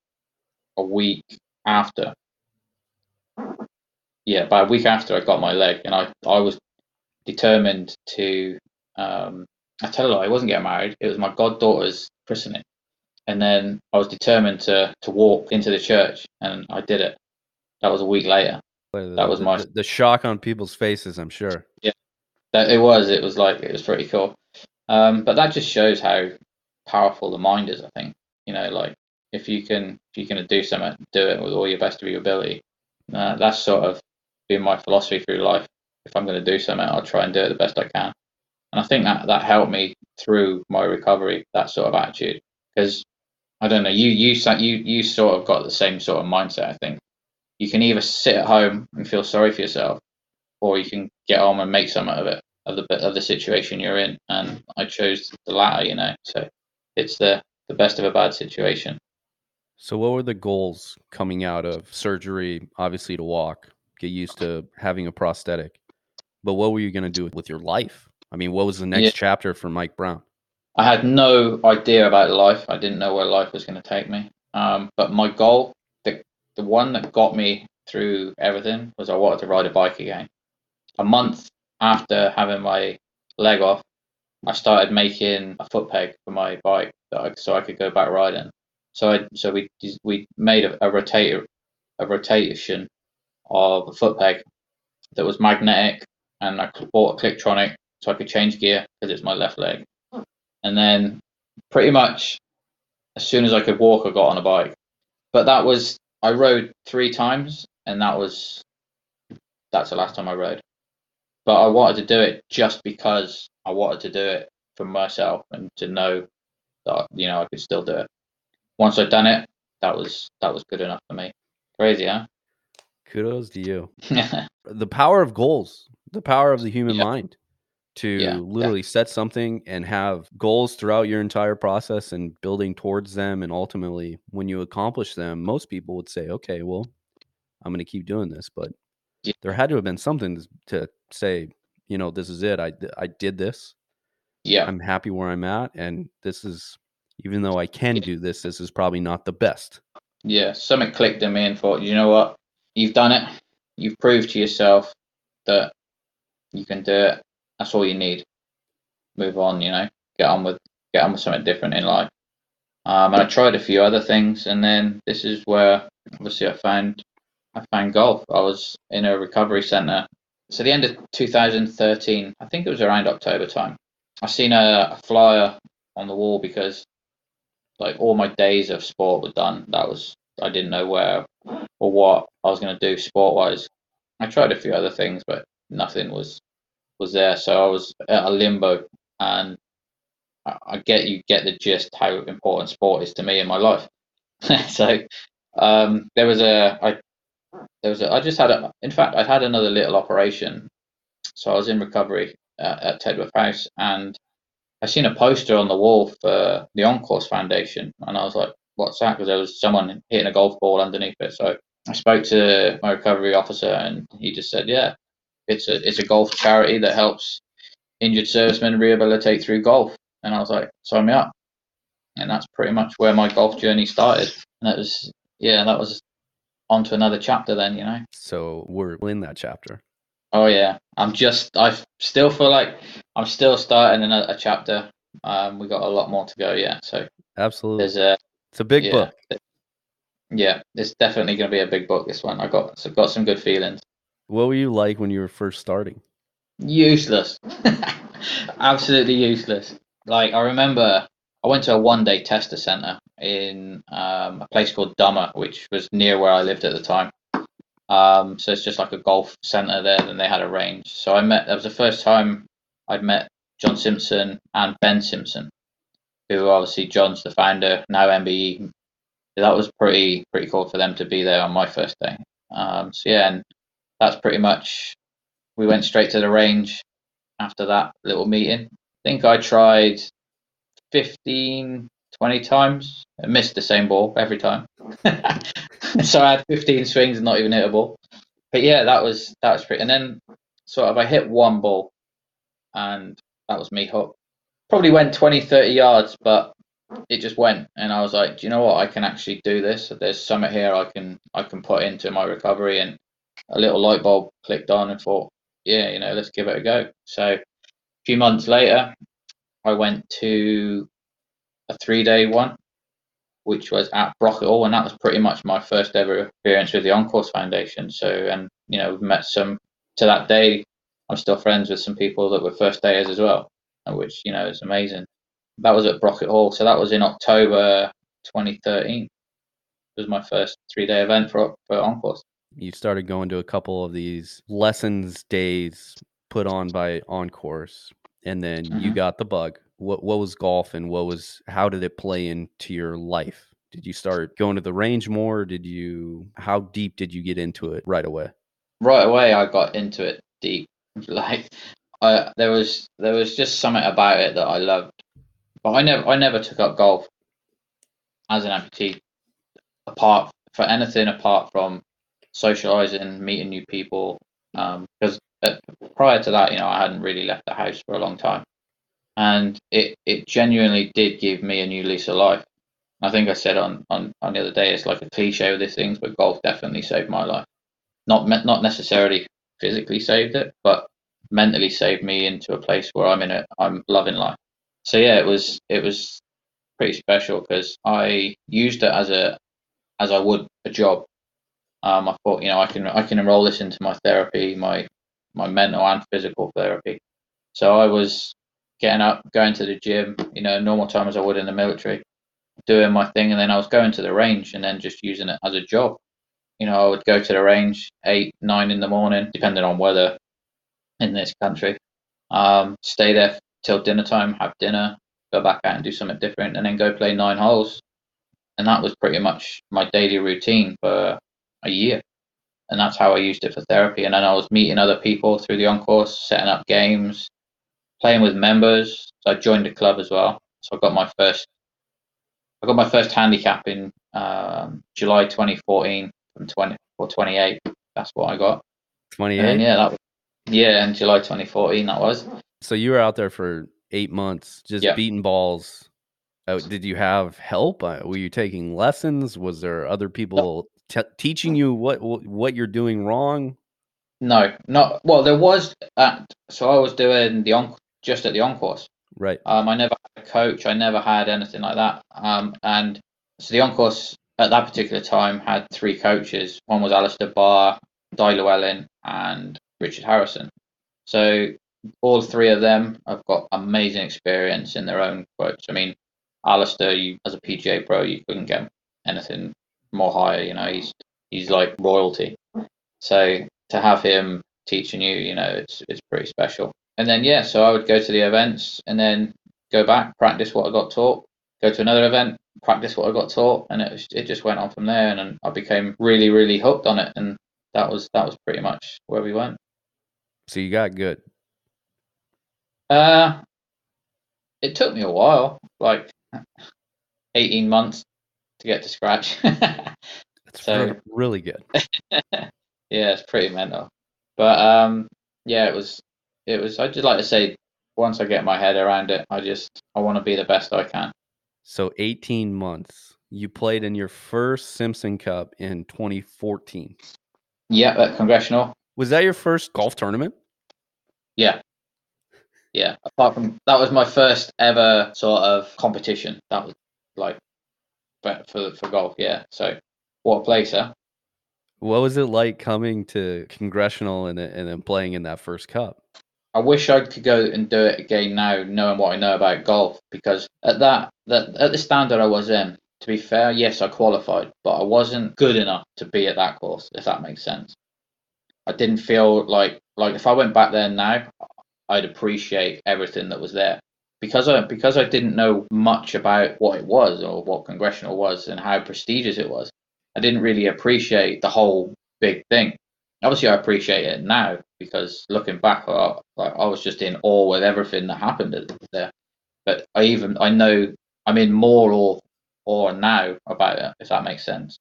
a week after. Yeah, about a week after I got my leg, and I I was determined to. Um, I tell a lie, I wasn't getting married. It was my goddaughter's christening, and then I was determined to to walk into the church, and I did it. That was a week later. That That was my- the, the shock on people's faces. I'm sure. Yeah, that it was. It was like it was pretty cool. Um, but that just shows how powerful the mind is. I think you know, like if you can if you can do something, do it with all your best of your ability. Uh, that's sort of been my philosophy through life. If I'm going to do something, I'll try and do it the best I can. And I think that that helped me through my recovery. That sort of attitude, because I don't know, you you you you sort of got the same sort of mindset. I think you can either sit at home and feel sorry for yourself, or you can get on and make something of it of the of the situation you're in. And I chose the latter, you know. So it's the the best of a bad situation. So, what were the goals coming out of surgery? Obviously, to walk, get used to having a prosthetic. But what were you going to do with your life? I mean, what was the next Yeah. chapter for Mike Brown? I had no idea about life. I didn't know where life was going to take me. Um, but my goal, the the one that got me through everything, was I wanted to ride a bike again. A month after having my leg off, I started making a foot peg for my bike I, so I could go back riding. So I so we we made a, a rotator a rotation of a foot peg that was magnetic, and I bought a Kliktronic so I could change gear because it's my left leg. And then pretty much as soon as I could walk, I got on a bike. But that was I rode three times, and that was that's the last time I rode. But I wanted to do it just because I wanted to do it for myself and to know that you know I could still do it. Once I'd done it, that was that was good enough for me. Crazy, huh? Kudos to you. the power of goals, the power of the human yeah. mind to yeah, literally yeah. set something and have goals throughout your entire process and building towards them and ultimately when you accomplish them most people would say okay well i'm going to keep doing this but. There had to have been something to say you know this is it i i did this. Yeah. I'm happy where i'm at and this is even though i can do this this is probably not the best. Yeah something clicked in me and thought you know what? You've done it. You've proved to yourself that you can do it. That's all you need. Move on, you know, get on with get on with something different in life. Um, and I tried a few other things, and then this is where obviously I found I found golf. I was in a recovery center. So the end of 2013, I think it was around October time. I seen a, a flyer on the wall because like all my days of sport were done. That was I didn't know where or what I was going to do sport wise. I tried a few other things, but nothing was was there. So I was at a limbo, and I, I get you get the gist how important sport is to me in my life. so um, there was a I there was a, I just had a in fact I'd had another little operation, so I was in recovery uh, at Tedworth House, and I seen a poster on the wall for the On Course Foundation, and I was like, "What's that?" Because there was someone hitting a golf ball underneath it. So I spoke to my recovery officer, and he just said, "Yeah, it's a it's a golf charity that helps injured servicemen rehabilitate through golf. And I was like, sign me up. And that's pretty much where my golf journey started. And that was yeah, that was on to another chapter then, you know. So we're in that chapter. Oh yeah, I'm just I still feel like I'm still starting another chapter. Um, we got a lot more to go Yeah, So absolutely, there's a it's a big yeah, book. Yeah, it's definitely going to be a big book. This one I got so got some good feelings. What were you like when you were first starting? Useless. Absolutely useless. Like I remember I went to a one day tester center in um, a place called Dummer, which was near where I lived at the time. Um, so it's just like a golf center there, and they had a range. So I met. That was the first time I'd met John Simpson and Ben Simpson, who obviously John's the founder now MBE. That was pretty pretty cool for them to be there on my first day. Um, so yeah, and that's pretty much. We went straight to the range after that little meeting. I think I tried 15, 20 times. I missed the same ball every time. so I had 15 swings and not even hit a ball. But yeah, that was that was pretty. And then sort of I hit one ball, and that was me hooked. Probably went 20, 30 yards, but it just went. And I was like, do you know what? I can actually do this. There's something here I can I can put into my recovery, and a little light bulb clicked on and thought, yeah, you know, let's give it a go. So a few months later, I went to a three day one, which was at Brocket Hall, and that was pretty much my first ever experience with the On Course Foundation. So, and you know, we've met some to that day. I'm still friends with some people that were first dayers as well, which you know is amazing. That was at Brocket Hall, so that was in October 2013. It was my first three day event for for On Course you started going to a couple of these lessons days put on by on course and then mm-hmm. you got the bug what what was golf and what was how did it play into your life did you start going to the range more did you how deep did you get into it right away right away i got into it deep like I, there was there was just something about it that i loved but i never i never took up golf as an amputee apart for anything apart from socializing, meeting new people. Um, Because um, prior to that, you know, I hadn't really left the house for a long time, and it it genuinely did give me a new lease of life. I think I said on, on, on the other day, it's like a cliche with these things, but golf definitely saved my life. Not not necessarily physically saved it, but mentally saved me into a place where I'm in it. I'm loving life. So yeah, it was it was pretty special because I used it as a as I would a job. Um, I thought, you know, I can I can enroll this into my therapy, my my mental and physical therapy. So I was getting up, going to the gym, you know, normal time as I would in the military, doing my thing, and then I was going to the range and then just using it as a job. You know, I would go to the range eight, nine in the morning, depending on weather in this country. Um, stay there till dinner time, have dinner, go back out and do something different, and then go play nine holes. And that was pretty much my daily routine for a year. And that's how I used it for therapy. And then I was meeting other people through the on course, setting up games, playing with members. So I joined the club as well. So I got my first, I got my first handicap in um, July 2014 from 20 or 28. That's what I got. 28. And yeah, that was, yeah, in July 2014 that was. So you were out there for eight months, just Yeah. beating balls. Uh, did you have help? Uh, were you taking lessons? Was there other people te- teaching you what what what you're doing wrong? No, not well. There was at so I was doing the on just at the on course. Right. Um, I never had a coach. I never had anything like that. Um, and so the on course at that particular time had three coaches. One was Alistair Barr, Di Llewellyn, and Richard Harrison. So all three of them have got amazing experience in their own quotes. I mean, Alistair, you as a PGA pro, you couldn't get anything more higher. You know, he's he's like royalty. So to have him teaching you, you know, it's it's pretty special. And then yeah, so I would go to the events and then go back, practice what I got taught, go to another event, practice what I got taught, and it was, it just went on from there. And, then I became really really hooked on it, and that was that was pretty much where we went. So you got good. Uh, it took me a while, like eighteen months to get to scratch. That's So- re- really good. yeah, it's pretty mental. But um, yeah, it was it was. I just like to say, once I get my head around it, I just I want to be the best I can. So 18 months. You played in your first Simpson Cup in 2014. Yeah, at congressional. Was that your first golf tournament? Yeah, yeah. Apart from that was my first ever sort of competition. That was like, for for golf. Yeah. So what a place, huh? What was it like coming to congressional and and then playing in that first cup? I wish I could go and do it again now, knowing what I know about golf. Because at that, that at the standard I was in, to be fair, yes, I qualified, but I wasn't good enough to be at that course. If that makes sense, I didn't feel like like if I went back there now, I'd appreciate everything that was there. Because I because I didn't know much about what it was or what congressional was and how prestigious it was. I didn't really appreciate the whole big thing. Obviously, I appreciate it now because looking back, I, like, I was just in awe with everything that happened there. But I even I know I'm in more awe, awe now about it, if that makes sense.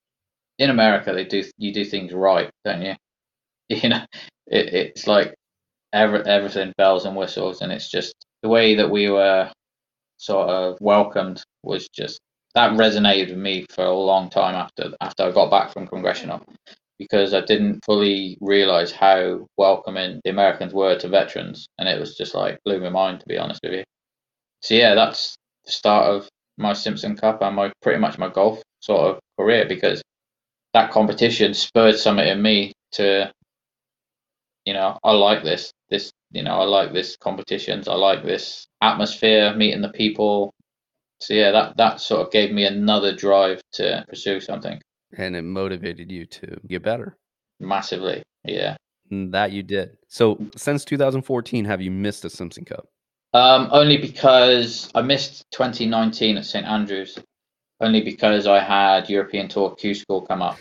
In America, they do you do things right, don't you? You know, it, it's like every, everything bells and whistles, and it's just the way that we were sort of welcomed was just that resonated with me for a long time after after I got back from congressional because I didn't fully realize how welcoming the Americans were to veterans, and it was just like blew my mind to be honest with you. So yeah, that's the start of my Simpson Cup and my pretty much my golf sort of career because that competition spurred something in me to, you know, I like this. This, you know, I like this competitions. I like this atmosphere, meeting the people. So yeah, that that sort of gave me another drive to pursue something And it motivated you to get better. massively. Yeah. And that you did. So since 2014, have you missed a Simpson Cup? Um, only because I missed 2019 at St Andrews, only because I had European Tour Q School come up.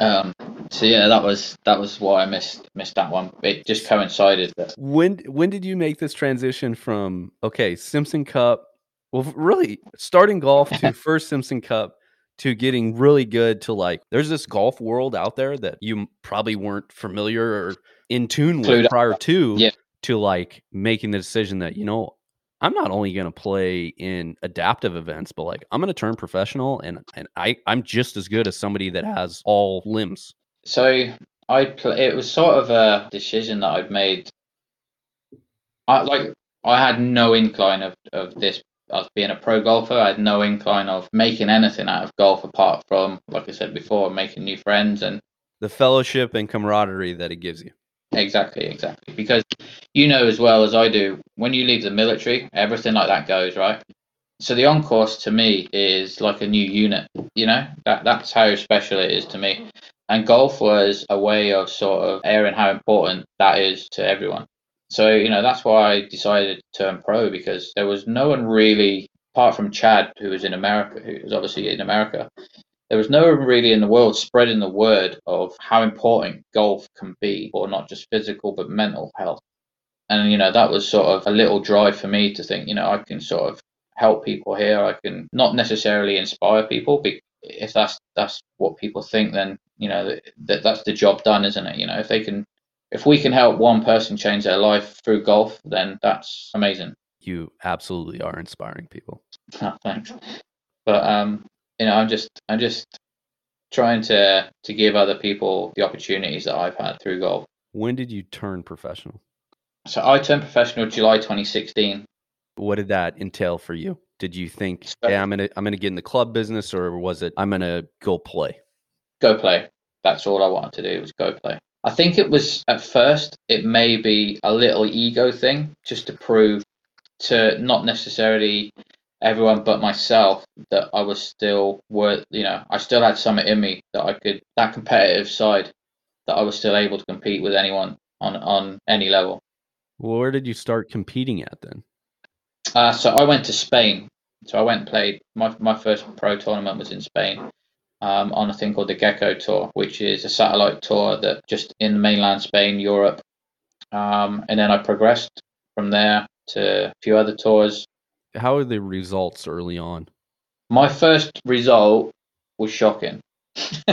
Um, so yeah, that was that was why I missed missed that one. It just coincided that When when did you make this transition from okay Simpson Cup, well really starting golf to first Simpson Cup to getting really good to like there's this golf world out there that you probably weren't familiar or in tune Clued with up. prior to Yeah. to like making the decision that you know I'm not only going to play in adaptive events but like I'm going to turn professional and and I I'm just as good as somebody that has all limbs. so I pl- it was sort of a decision that I'd made. I like I had no incline of of this of being a pro golfer. I had no incline of making anything out of golf apart from, like I said before, making new friends and The fellowship and camaraderie that it gives you. Exactly, exactly. Because you know as well as I do, when you leave the military, everything like that goes, right? So the on course to me is like a new unit, you know? That that's how special it is to me. And golf was a way of sort of airing how important that is to everyone. So, you know, that's why I decided to turn pro because there was no one really, apart from Chad, who was in America, who was obviously in America, there was no one really in the world spreading the word of how important golf can be for not just physical but mental health. And, you know, that was sort of a little drive for me to think, you know, I can sort of help people here. I can not necessarily inspire people, but if that's that's what people think, then you know that that's the job done, isn't it? You know, if they can if we can help one person change their life through golf, then that's amazing. You absolutely are inspiring people. Oh, thanks. But um, you know, I'm just I'm just trying to to give other people the opportunities that I've had through golf. When did you turn professional? So I turned professional July 2016. What did that entail for you? Did you think, "Hey, I'm gonna I'm gonna get in the club business," or was it, "I'm gonna go play"? Go play. That's all I wanted to do was go play. I think it was at first it may be a little ego thing just to prove to not necessarily everyone but myself that I was still worth you know I still had something in me that I could that competitive side that I was still able to compete with anyone on on any level. Well, where did you start competing at then? Uh, so I went to Spain. So I went and played my my first pro tournament was in Spain um, on a thing called the Gecko Tour, which is a satellite tour that just in mainland Spain, Europe. Um, and then I progressed from there to a few other tours. How are the results early on? My first result was shocking,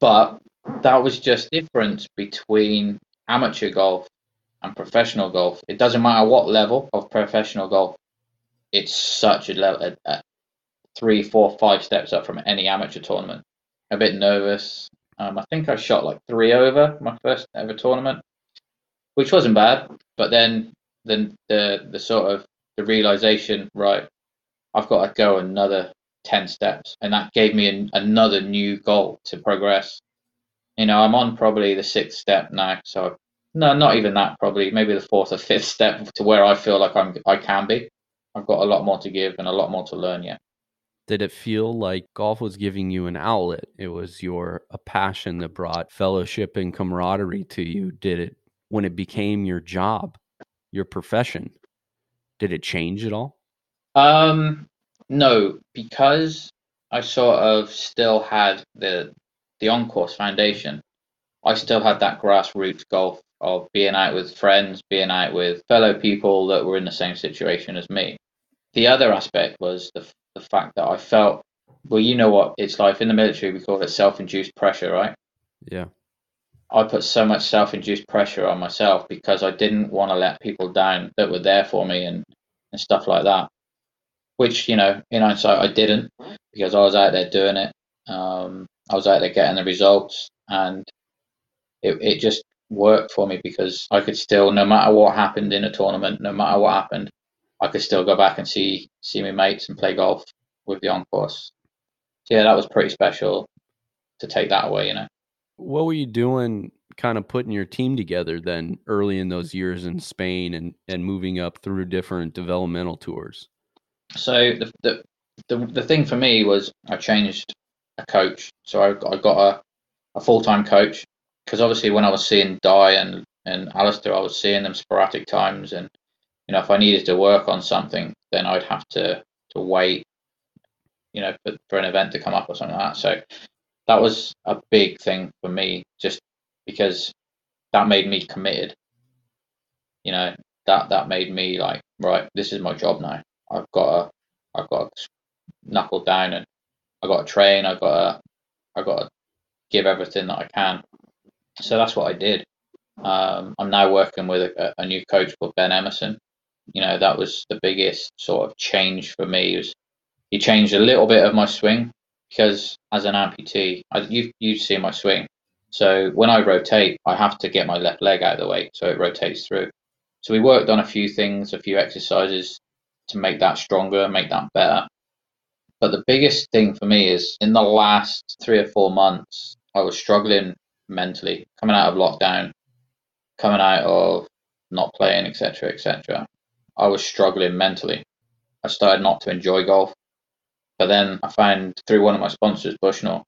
but that was just difference between amateur golf and professional golf. It doesn't matter what level of professional golf. It's such a level, a, a three, four, five steps up from any amateur tournament. A bit nervous. Um, I think I shot like three over my first ever tournament, which wasn't bad. But then, then the the sort of the realization, right? I've got to go another ten steps, and that gave me an, another new goal to progress. You know, I'm on probably the sixth step now, so no, not even that. Probably maybe the fourth or fifth step to where I feel like I'm I can be. I've got a lot more to give and a lot more to learn yet. Did it feel like golf was giving you an outlet? It was your a passion that brought fellowship and camaraderie to you. Did it when it became your job, your profession? Did it change at all? Um, no, because I sort of still had the the on course foundation. I still had that grassroots golf of being out with friends, being out with fellow people that were in the same situation as me. The other aspect was the the fact that I felt, well, you know what it's like in the military. We call it self-induced pressure, right? Yeah. I put so much self-induced pressure on myself because I didn't want to let people down that were there for me and and stuff like that. Which you know, in hindsight, I didn't because I was out there doing it. Um, I was out there getting the results, and it it just worked for me because I could still, no matter what happened in a tournament, no matter what happened, I could still go back and see see my mates and play golf with the on course. So yeah, that was pretty special to take that away, you know. What were you doing kind of putting your team together then early in those years in Spain and, and moving up through different developmental tours? So the the the, the thing for me was I changed a coach. So I, I got a, a full time coach because obviously when I was seeing Di and and Alistair, I was seeing them sporadic times and you know, if I needed to work on something, then I'd have to to wait, you know, for, for an event to come up or something like that. So that was a big thing for me, just because that made me committed. You know, that that made me like, right, this is my job now. I've got to, I've got knuckle down and I got to train. I got to, I got to give everything that I can. So that's what I did. Um, I'm now working with a, a new coach called Ben Emerson, you know that was the biggest sort of change for me. Was he changed a little bit of my swing because as an amputee, I, you you see my swing. So when I rotate, I have to get my left leg out of the way so it rotates through. So we worked on a few things, a few exercises to make that stronger, make that better. But the biggest thing for me is in the last three or four months, I was struggling mentally, coming out of lockdown, coming out of not playing, etc., etc. I was struggling mentally. I started not to enjoy golf. But then I found through one of my sponsors, Bushnell,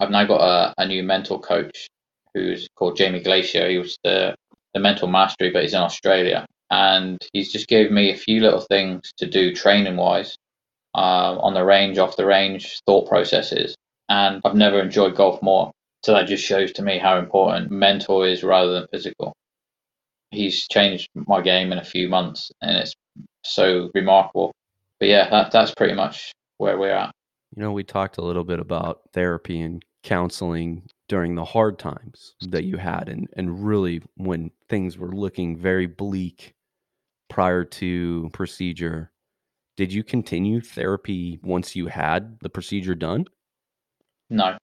I've now got a, a new mental coach who's called Jamie Glacier. He was the the mental mastery, but he's in Australia, and he's just gave me a few little things to do training wise, uh, on the range, off the range, thought processes, and I've never enjoyed golf more. So that just shows to me how important mental is rather than physical. He's changed my game in a few months, and it's so remarkable. But yeah, that, that's pretty much where we're. You know, we talked a little bit about therapy and counseling during the hard times that you had and and really when things were looking very bleak prior to procedure. Did you continue therapy once you had the procedure done? No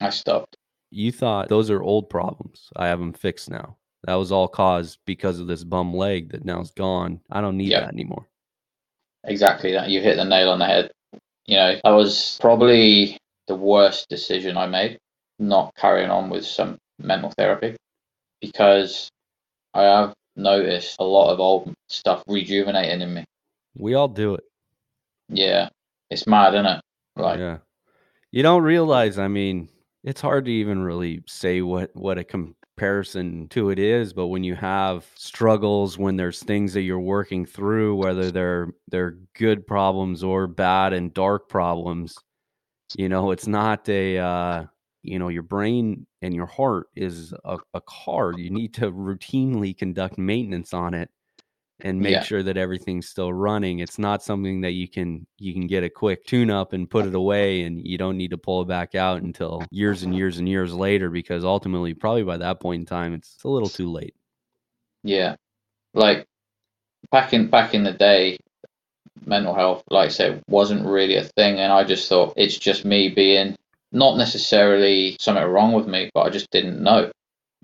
i stopped. You thought those are old problems. I have them fixed now. That was all caused because of this bum leg that now is gone. I don't need yep. that anymore. Exactly that. You hit the nail on the head you know that was probably the worst decision i made not carrying on with some mental therapy because I have noticed a lot of old stuff rejuvenating in me. We all do it. Yeah. It's mad, isn't it? Like Yeah. You don't realize, I mean, it's hard to even really say what what a comparison to it is, but when you have struggles, when there's things that you're working through, whether they're they're good problems or bad and dark problems, you know, it's not a uh you know your brain and your heart is a, a car. You need to routinely conduct maintenance on it and make yeah. sure that everything's still running it's not something that you can you can get a quick tune up and put it away and you don't need to pull it back out until years and years and years later because ultimately probably by that point in time it's a little too late yeah like back in back in the day mental health like i said wasn't really a thing and i just thought it's just me being not necessarily something wrong with me, but I just didn't know.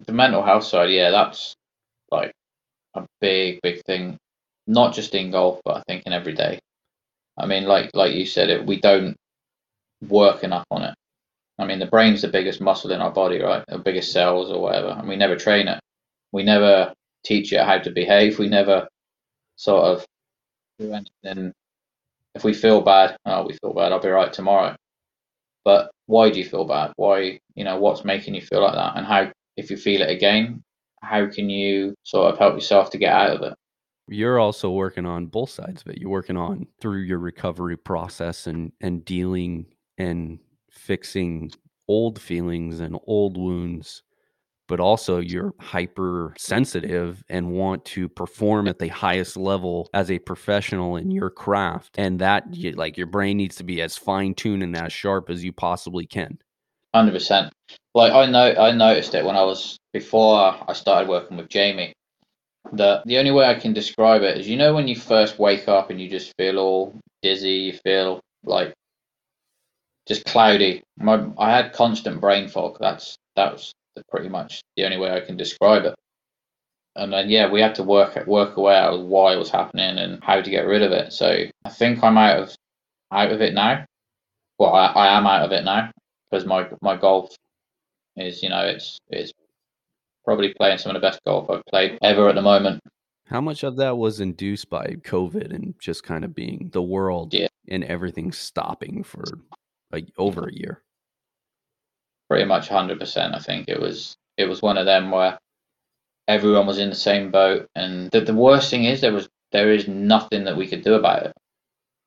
The mental health side, yeah, that's like a big, big thing. Not just in golf, but I think in every day. I mean, like like you said, it, we don't work enough on it. I mean, the brain's the biggest muscle in our body, right? The biggest cells or whatever, and we never train it. We never teach it how to behave. We never sort of do anything. If we feel bad, oh, we feel bad. I'll be right tomorrow. But why do you feel bad? Why, you know, what's making you feel like that? And how, if you feel it again, how can you sort of help yourself to get out of it? You're also working on both sides of it. You're working on through your recovery process and and dealing and fixing old feelings and old wounds but also you're hypersensitive and want to perform at the highest level as a professional in your craft and that like your brain needs to be as fine-tuned and as sharp as you possibly can 100% like i know i noticed it when i was before i started working with jamie that the only way i can describe it is you know when you first wake up and you just feel all dizzy you feel like just cloudy my i had constant brain fog that's that was pretty much the only way I can describe it. And then yeah, we had to work work away out why it was happening and how to get rid of it. So I think I'm out of out of it now. Well, I, I am out of it now because my my golf is you know it's it's probably playing some of the best golf I've played ever at the moment. How much of that was induced by COVID and just kind of being the world yeah. and everything stopping for like over a year? pretty much 100%. I think it was it was one of them where everyone was in the same boat, and the, the worst thing is there was there is nothing that we could do about it.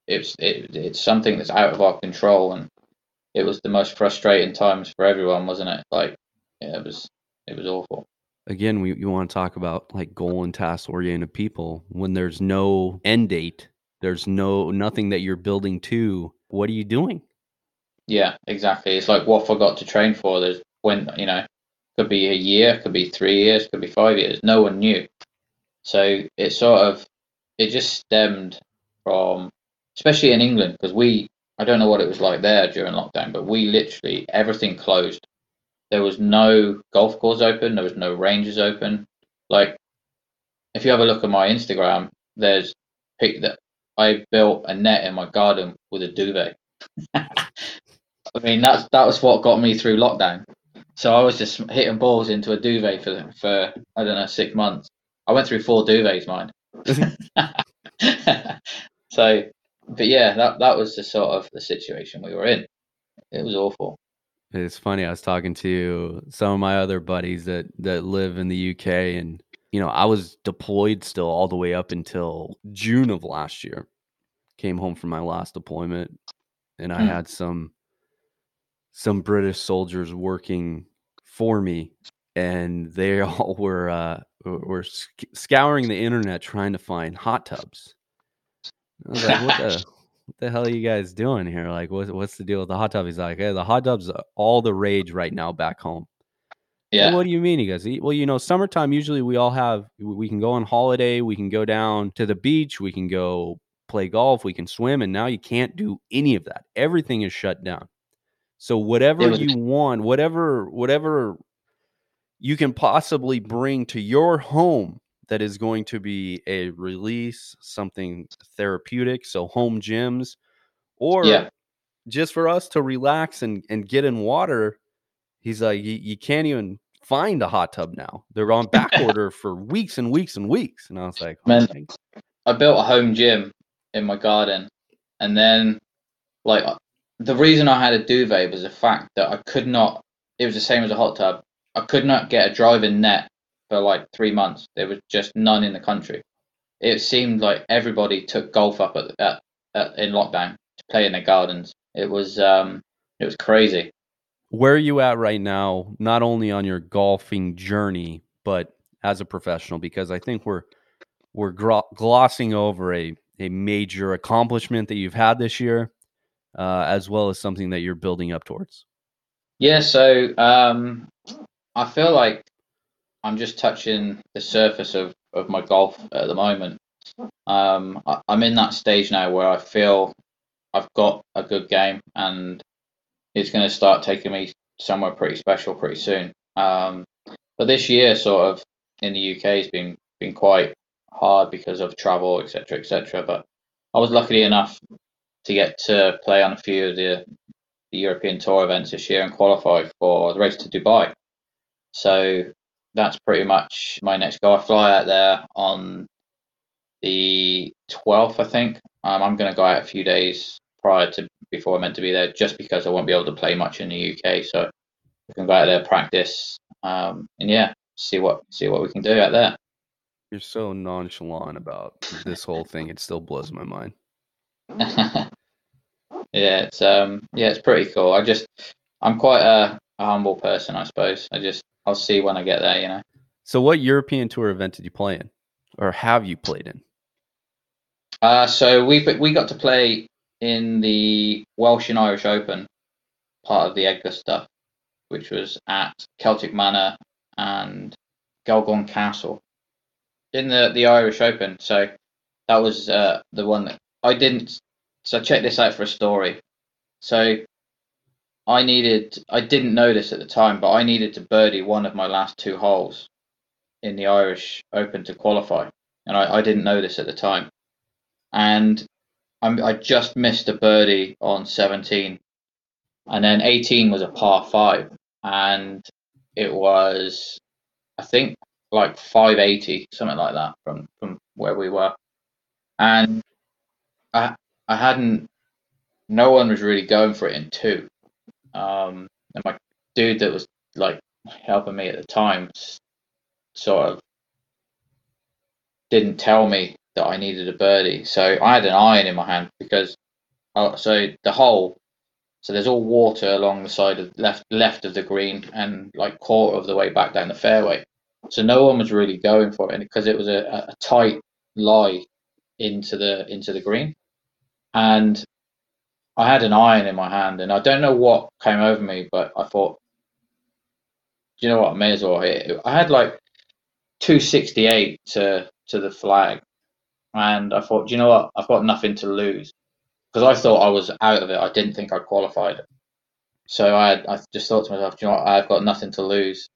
It's it, it's something that's out of our control, and it was the most frustrating times for everyone, wasn't it? Like yeah, it was it was awful. Again, we you want to talk about like goal and task oriented people when there's no end date, there's no nothing that you're building to. What are you doing? Yeah, exactly. It's like what forgot to train for. There's when you know, could be a year, could be three years, could be five years. No one knew. So it sort of it just stemmed from, especially in England, because we I don't know what it was like there during lockdown, but we literally everything closed. There was no golf course open. There was no ranges open. Like, if you have a look at my Instagram, there's that I built a net in my garden with a duvet. I mean, that's that was what got me through lockdown. So I was just hitting balls into a duvet for for I don't know six months. I went through four duvets, mind. so, but yeah, that that was the sort of the situation we were in. It was awful. It's funny. I was talking to some of my other buddies that that live in the UK, and you know, I was deployed still all the way up until June of last year. Came home from my last deployment and I Hmm. had some some British soldiers working for me and they all were uh were sc- scouring the internet trying to find hot tubs. I was like, what the what the hell are you guys doing here? Like, what, what's the deal with the hot tub? He's like, hey, the hot tub's all the rage right now back home. Well, Yeah. what do you mean? He goes, "E- well, you know, summertime, usually we all have, we we can go on holiday, we can go down to the beach, we can go play golf, we can swim. And now you can't do any of that. Everything is shut down. So whatever was- you want, whatever, whatever you can possibly bring to your home that is going to be a release, something therapeutic. So home gyms or Yeah. just for us to relax and, and get in water. He's like, you, you can't even find a hot tub now. They're on back order for weeks and weeks and weeks. And I was like, oh Man. my I built a home gym in my garden, and then like uh, the reason I had a duvet was the fact that I could not. It was the same as a hot tub. I could not get a driving net for like three months. There was just none in the country. It seemed like everybody took golf up at, at, at in lockdown to play in their gardens. It was um it was crazy. where are you at right now not only on your golfing journey but as a professional because i think we're we're gro- glossing over a a major accomplishment that you've had this year uh, as well as something that you're building up towards Yeah, so um, I feel like I'm just touching the surface of, of my golf at the moment. Um, I, I'm in that stage now where I feel I've got a good game and it's going to start taking me somewhere pretty special pretty soon. Um, but this year, sort of in the UK, has been been quite hard because of travel, etc., etc. But I was lucky enough to get to play on a few of the the European Tour events this year and qualify for the race to Dubai. So that's pretty much my next goal. I fly out there on the 12th, I think. Um, I'm going to go out a few days prior to before I'm meant to be there, just because I won't be able to play much in the UK. So we can go out there, practice, um, and yeah, see what see what we can do out there. you're so nonchalant about this whole thing it still blows my mind yeah, it's um yeah, it's pretty cool. I just I'm quite a, a humble person, I suppose. I just I'll see when I get there, you know. so what european tour event did you play in or have you played in Uh, so we we got to play in the Welsh and Irish Open, part of the EDGA stuff, which was at Celtic Manor and Galgorm Castle in the the Irish Open. So that was uh, the one that I didn't. So check this out for a story. So I needed. I didn't know this at the time, but I needed to birdie one of my last two holes in the Irish Open to qualify, and I, I didn't know this at the time. And I'm, I just missed a birdie on 17, and then 18 was a par five, and it was, I think, like 580, something like that from from where we were, and I I hadn't, no one was really going for it in two, um, and my dude that was like helping me at the time, sort of didn't tell me that I needed a birdie. So I had an iron in my hand because uh, so the hole so there's all water along the side of left left of the green and like quarter of the way back down the fairway. So no one was really going for it because it was a, a tight lie into the into the green. And I had an iron in my hand and I don't know what came over me, but I thought, "Do you know what, I may as well hit it. I had like 268 to to the flag and I thought, "Do you know what? I've got nothing to lose because I thought I was out of it. I didn't think I qualified. So I, I just thought to myself, "Do you know what? I've got nothing to lose.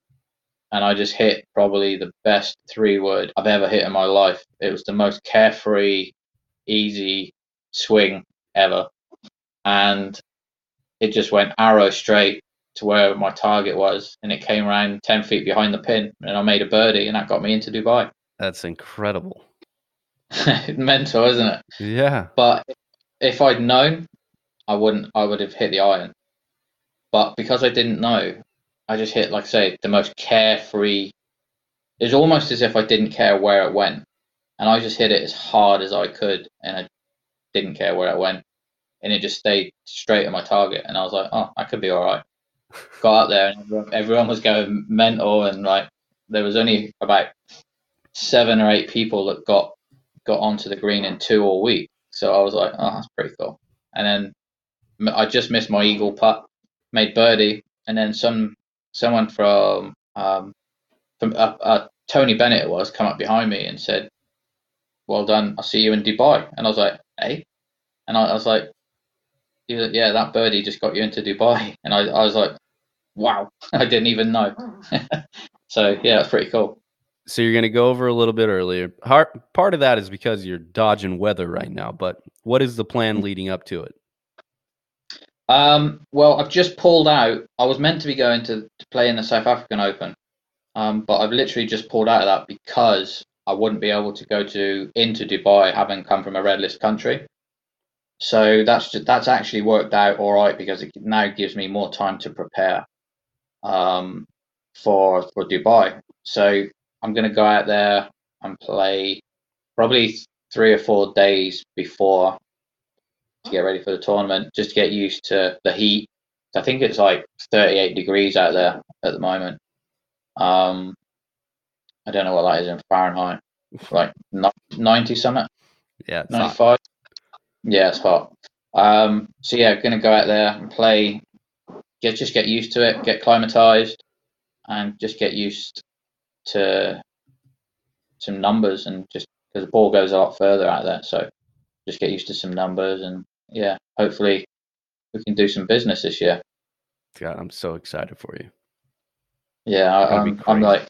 And I just hit probably the best three wood I've ever hit in my life. It was the most carefree, easy swing ever. And it just went arrow straight to where my target was. And it came around 10 feet behind the pin. And I made a birdie, and that got me into Dubai. that's incredible Mental, isn't it? yeah But if I'd known, I wouldn't. I would have hit the iron. But because I didn't know, I just hit, like I say, the most carefree, it was almost as if I didn't care where it went, and I just hit it as hard as I could, and I didn't care where it went, and it just stayed straight at my target, and I was like, oh, I could be all right. Got up there, and everyone, everyone was going mental, and like there was only about seven or eight people that got got onto the green in two all week. So I was like, oh, that's pretty cool. And then I just missed my eagle putt, made birdie, and then some someone from um, from uh, uh, Tony Bennett was come up behind me and said, "Well done, I'll see you in Dubai." And I was like, "Hey," and I, I was like, "Yeah, that birdie just got you into Dubai," and I, I was like, "Wow, I didn't even know." so yeah, it's pretty cool. So you're going to go over a little bit earlier. Part of that is because you're dodging weather right now, but what is the plan leading up to it? Um, well, I've just pulled out. I was meant to be going to, to play in the South African Open, um, but I've literally just pulled out of that because I wouldn't be able to go to into Dubai having come from a red list country. So that's just, that's actually worked out all right because it now gives me more time to prepare um, for for Dubai. So I'm going to go out there and play probably three or four days before to get ready for the tournament, just to get used to the heat. I think it's like 38 degrees out there at the moment. Um, I don't know what that is in Fahrenheit, like 90 something. Yeah, 95. Yeah, it's hot. Um, so yeah, going to go out there and play. Get just get used to it, get climatized, and just get used to some numbers and just because the ball goes a lot further out there. So just get used to some numbers and yeah, hopefully we can do some business this year. God, I'm so excited for you. Yeah, I, am I'm, I'm like,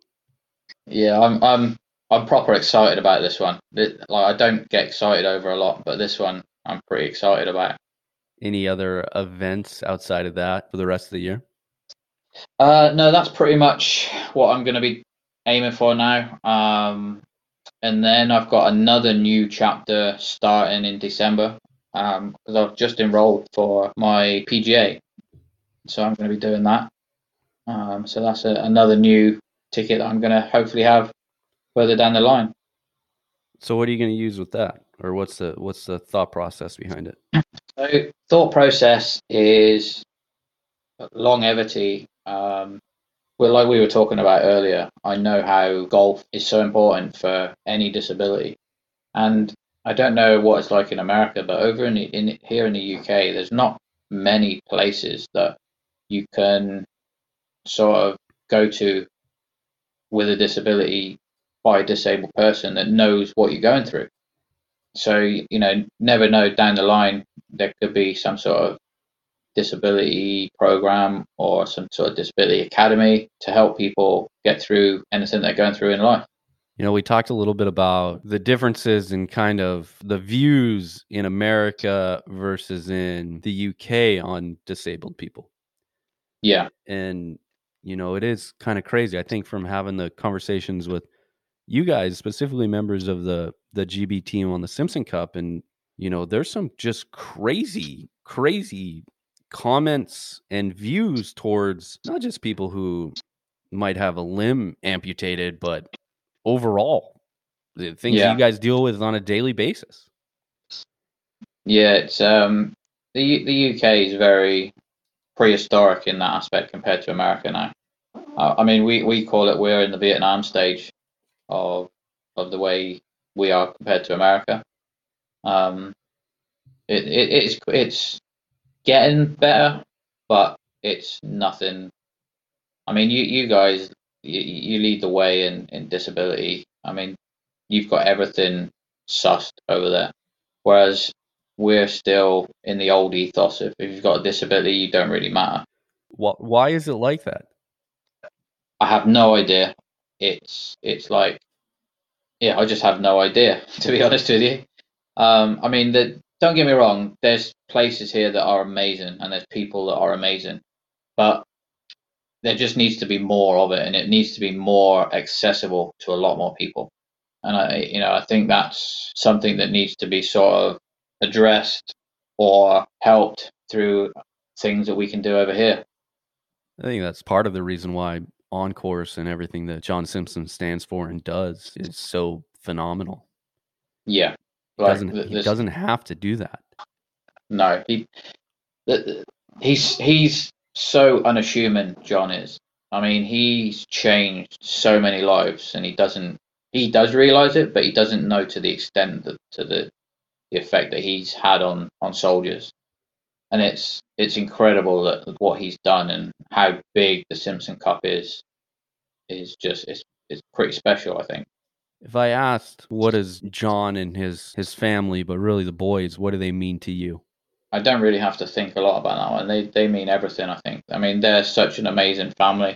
yeah, I'm I'm I'm proper excited about this one. It, like I don't get excited over a lot, but this one I'm pretty excited about. it. Any other events outside of that for the rest of the year? Uh, no, that's pretty much what I'm going to be aiming for now. Um, and then I've got another new chapter starting in December because um, I've just enrolled for my PGA, so I'm going to be doing that. Um, so that's a, another new ticket that I'm going to hopefully have further down the line. So what are you going to use with that, or what's the what's the thought process behind it? So thought process is longevity. Um, well, like we were talking about earlier, I know how golf is so important for any disability, and I don't know what it's like in America, but over in, in here in the UK, there's not many places that you can sort of go to with a disability by a disabled person that knows what you're going through. So you know, never know down the line there could be some sort of disability program or some sort of disability academy to help people get through anything they're going through in life. You know, we talked a little bit about the differences in kind of the views in America versus in the UK on disabled people. Yeah. And, you know, it is kind of crazy. I think from having the conversations with you guys, specifically members of the the GB team on the Simpson Cup, and you know, there's some just crazy, crazy comments and views towards not just people who might have a limb amputated, but overall the things yeah. you guys deal with on a daily basis. Yeah, it's um the the UK is very prehistoric in that aspect compared to America now. Uh, I mean, we, we call it we're in the Vietnam stage of of the way we are compared to America. Um, it, it it's it's getting better, but it's nothing. I mean, you you guys you, you lead the way in in disability. I mean, you've got everything sussed over there, whereas we're still in the old ethos. If, if you've got a disability, you don't really matter. What? Why is it like that? I have no idea. It's it's like, yeah, I just have no idea to be honest with you. Um, I mean, the, don't get me wrong. There's places here that are amazing, and there's people that are amazing, but there just needs to be more of it, and it needs to be more accessible to a lot more people. And I, you know, I think that's something that needs to be sort of addressed or helped through things that we can do over here. I think that's part of the reason why on course and everything that John Simpson stands for and does is so phenomenal. Yeah, he doesn't he doesn't have to do that. No, he he's he's so unassuming. John is. I mean, he's changed so many lives, and he doesn't. He does realize it, but he doesn't know to the extent that to the the effect that he's had on on soldiers. And it's it's incredible that what he's done and how big the Simpson Cup is is just it's it's pretty special. I think. If I asked what is John and his his family, but really the boys, what do they mean to you? I don't really have to think a lot about that one. They they mean everything. I think. I mean, they're such an amazing family,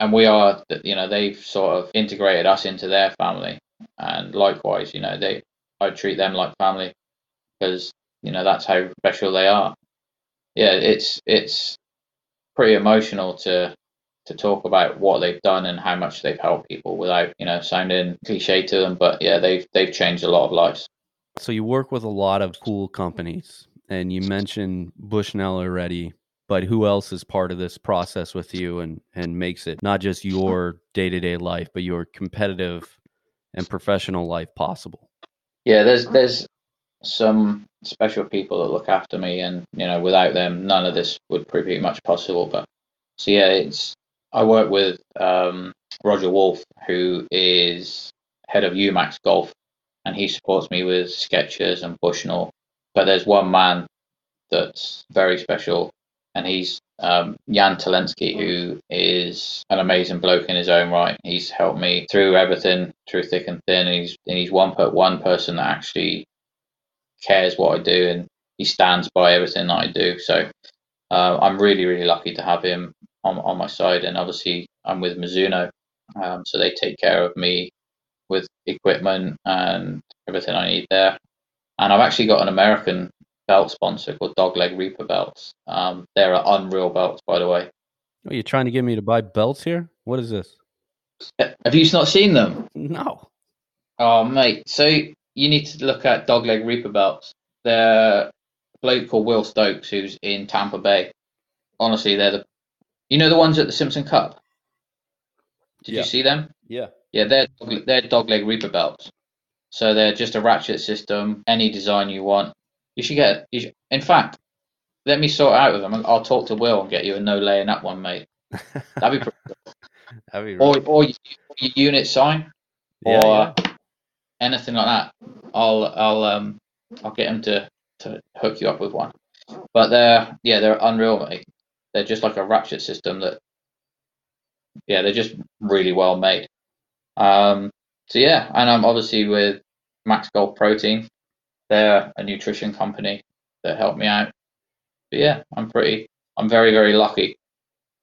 and we are. You know, they've sort of integrated us into their family, and likewise, you know, they I treat them like family because you know that's how special they are. Yeah, it's it's pretty emotional to to talk about what they've done and how much they've helped people without you know sounding cliche to them. But yeah, they've they've changed a lot of lives. So you work with a lot of cool companies, and you mentioned Bushnell already. But who else is part of this process with you and and makes it not just your day to day life, but your competitive and professional life possible? Yeah, there's there's some special people that look after me, and you know, without them, none of this would pretty much possible. But so yeah, it's I work with um, Roger Wolf, who is head of UMAX Golf, and he supports me with Skechers and Bushnell. But there's one man that's very special, and he's um, Jan Talensky, who is an amazing bloke in his own right. He's helped me through everything, through thick and thin. And he's and he's one per one person that actually cares what I do, and he stands by everything that I do. So uh, I'm really, really lucky to have him on on my side. And obviously, I'm with Mizuno, um, so they take care of me with equipment and everything I need there. And I've actually got an American belt sponsor called Dogleg Reaper belts. Um, they're unreal belts, by the way. Are you trying to get me to buy belts here? What is this? Have you not seen them? No. Oh, mate. So you need to look at Dogleg Reaper belts. They're a bloke called Will Stokes, who's in Tampa Bay. Honestly, they're the, you know, the ones at the Simpson Cup. Did yeah. you see them? Yeah. Yeah, they're they're Dogleg Reaper belts. So they're just a ratchet system, any design you want. You should get. You should, in fact, let me sort out with them. I'll talk to Will and get you a no laying up one, mate. That'd be pretty cool. That'd be or, or your, your unit sign, yeah, or yeah. Uh, anything like that. I'll I'll um I'll get him to to hook you up with one. But they're yeah they're unreal, mate. They're just like a ratchet system that yeah they're just really well made. Um, so yeah, and I'm obviously with Max Gold Protein. They're a nutrition company that helped me out. But yeah, I'm pretty, I'm very, very lucky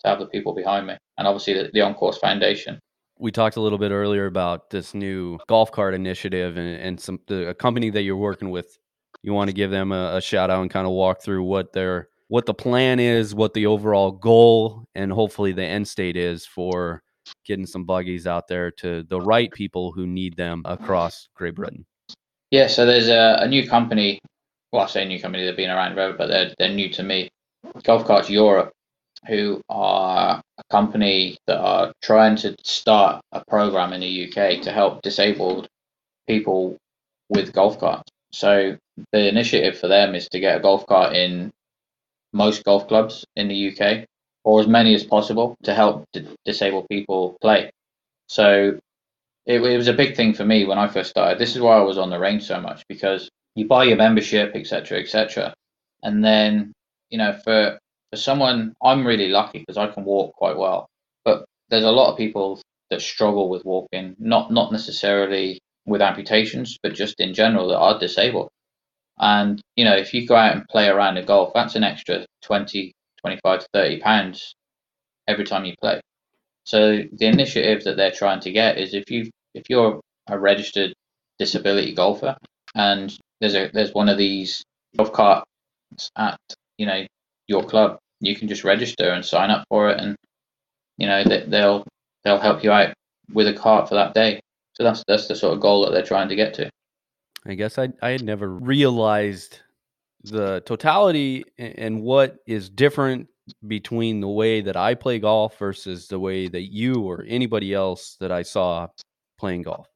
to have the people behind me, and obviously the, the On Course Foundation. We talked a little bit earlier about this new golf cart initiative and, and some the company that you're working with. You want to give them a, a shout out and kind of walk through what their what the plan is, what the overall goal, and hopefully the end state is for getting some buggies out there to the right people who need them across Great Britain. Yeah, so there's a, a new company. Well, I say new company. They've been around forever, but they're they're new to me. Golf Carts Europe, who are a company that are trying to start a program in the UK to help disabled people with golf carts. So the initiative for them is to get a golf cart in most golf clubs in the UK, or as many as possible, to help d- disabled people play. So it, it was a big thing for me when I first started. This is why I was on the range so much because you buy your membership, etc., etc., and then you know for for someone, I'm really lucky because I can walk quite well, but there's a lot of people that struggle with walking, not not necessarily with amputations, but just in general that are disabled. And you know, if you go out and play around a golf, that's an extra 20, 25 to 30 pounds every time you play. So the initiative that they're trying to get is if you if you're a registered disability golfer and there's a there's one of these golf carts at you know your club, you can just register and sign up for it, and you know they, they'll they'll help you out with a cart for that day. So that's that's the sort of goal that they're trying to get to. I guess I I had never realized the totality and what is different between the way that I play golf versus the way that you or anybody else that I saw playing golf.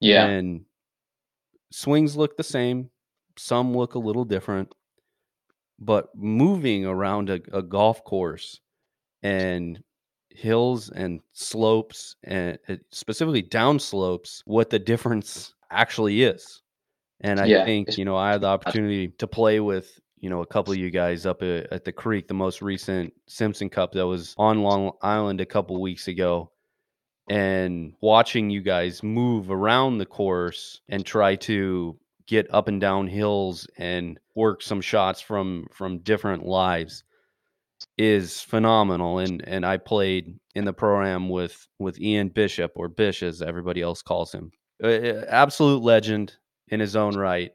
Yeah. And swings look the same, some look a little different, but moving around a, a golf course and hills and slopes and uh, specifically down slopes, what the difference actually is. And I Yeah, think, you know, I had the opportunity to play with, you know, a couple of you guys up at, at the creek, the most recent Simpson Cup that was on Long Island a couple weeks ago. And watching you guys move around the course and try to get up and down hills and work some shots from from different lives is phenomenal and and I played in the program with with Ian Bishop or Bish as everybody else calls him. Absolute legend in his own right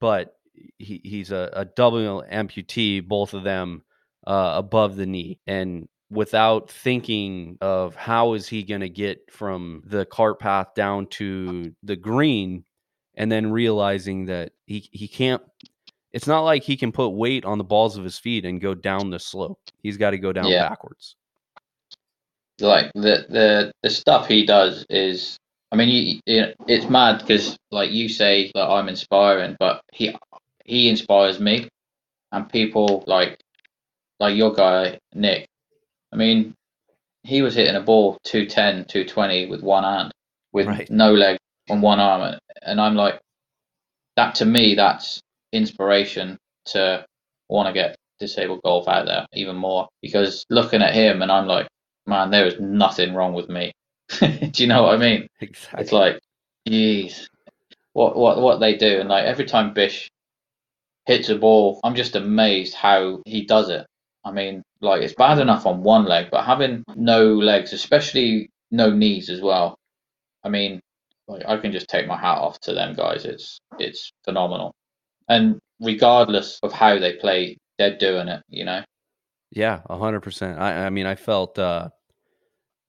but he, he's a, a double amputee both of them uh, above the knee and without thinking of how is he going to get from the cart path down to the green and then realizing that he, he can't it's not like he can put weight on the balls of his feet and go down the slope he's got to go down Yeah. backwards like the the the stuff he does is i mean you, you, it's mad because like you say that i'm inspiring but he he inspires me and people like like your guy nick i mean he was hitting a ball 210 220 with one hand with Right. no leg on one arm and i'm like that to me that's inspiration to want to get disabled golf out there even more because looking at him and i'm like man, there is nothing wrong with me. Do you know what I mean? exactly It's like, jeez, what what what they do, and like every time Bish hits a ball, I'm just amazed how he does it. I mean, like it's bad enough on one leg, but having no legs, especially no knees as well. I mean, like I can just take my hat off to them guys. It's it's phenomenal, and regardless of how they play, they're doing it. You know. Yeah, hundred percent. I, I mean, I felt uh,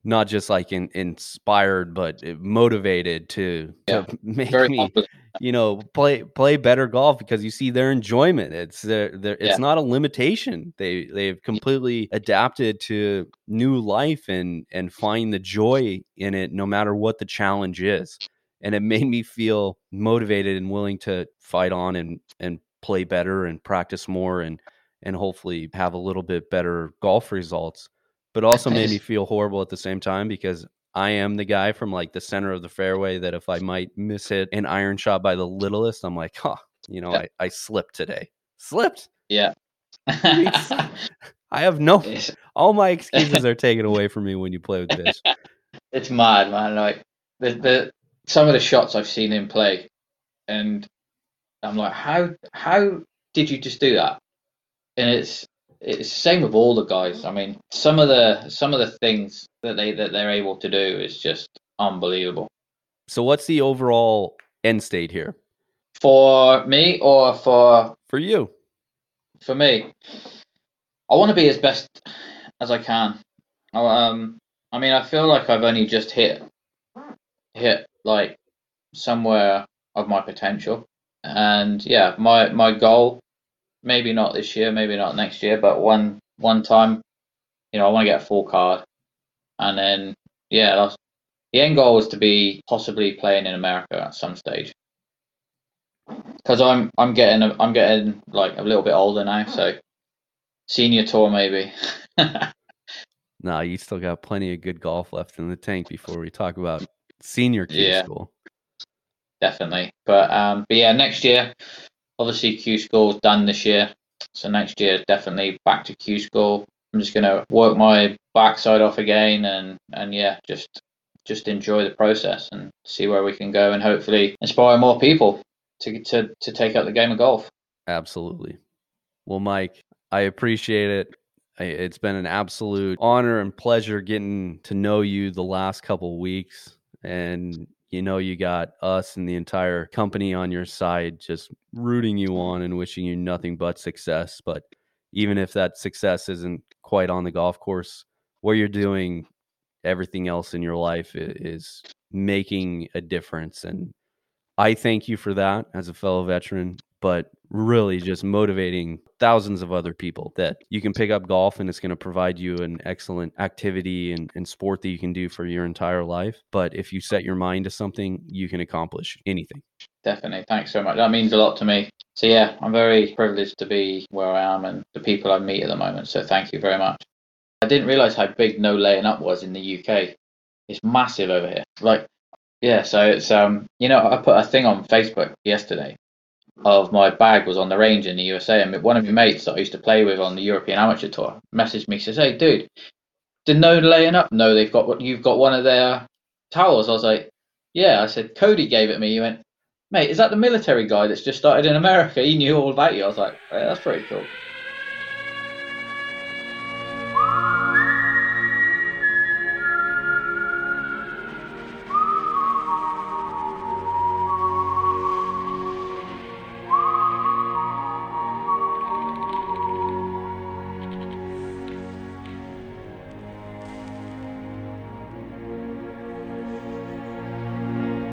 not just like in, inspired, but uh, motivated to Yeah, to make me, you know, play play better golf because you see their enjoyment. It's their, their it's Yeah. not a limitation. They they've completely adapted to new life and and find the joy in it, no matter what the challenge is. And it made me feel motivated and willing to fight on and and play better and practice more and and hopefully have a little bit better golf results. But also made me feel horrible at the same time because I am the guy from like the center of the fairway that if I might miss hit an iron shot by the littlest, I'm like, huh, you know. I, I slipped today. Slipped. Yeah. I have no all my excuses are taken away from me when you play with this. it's mad, man. Like the the some of the shots I've seen him play, and I'm like, how how did you just do that? And it's it's the same with all the guys. I mean, some of the some of the things that they that they're able to do is just unbelievable. So what's the overall end state here For me or for for you? for me, I want to be as best as I can. I- Um, I mean, I feel like I've only just hit hit like somewhere of my potential, and yeah, my my goal, maybe not this year, maybe not next year, but one one time, you know, I want to get a full card, and then yeah, that's, the end goal is to be possibly playing in America at some stage because I'm I'm getting a, I'm getting like a little bit older now, so senior tour maybe. No, you still got plenty of good golf left in the tank before we talk about senior Yeah. school. Definitely, but um, but yeah, next year, obviously Q school's done this year, so next year definitely back to Q school. I'm just gonna work my backside off again, and and yeah, just just enjoy the process and see where we can go, and hopefully inspire more people to to to take up the game of golf. Absolutely. Well, Mike, I appreciate it. It's been an absolute honor and pleasure getting to know you the last couple weeks. And you know, you got us and the entire company on your side, just rooting you on and wishing you nothing but success. But even if that success isn't quite on the golf course, what you're doing, everything else in your life is making a difference. And I thank you for that as a fellow veteran. But really just motivating thousands of other people that you can pick up golf and it's going to provide you an excellent activity and, and sport that you can do for your entire life. But if you set your mind to something, you can accomplish anything. Definitely. Thanks so much. That means a lot to me. So, yeah, I'm very privileged to be where I am and the people I meet at the moment. So, thank you very much. I didn't realize how big no laying up was in the UK. It's massive over here. Like, yeah, so it's, um, you know, I put a thing on Facebook yesterday of my bag was on the range in the USA, and one of my mates that I used to play with on the European Amateur Tour messaged me says, "Hey, dude, did no laying up? No, they've got what you've got one of their towels." I was like, "Yeah." I said, "Cody gave it me." He went, "Mate, is that the military guy that's just started in America? He knew all about you." I was like, "Yeah, that's pretty cool."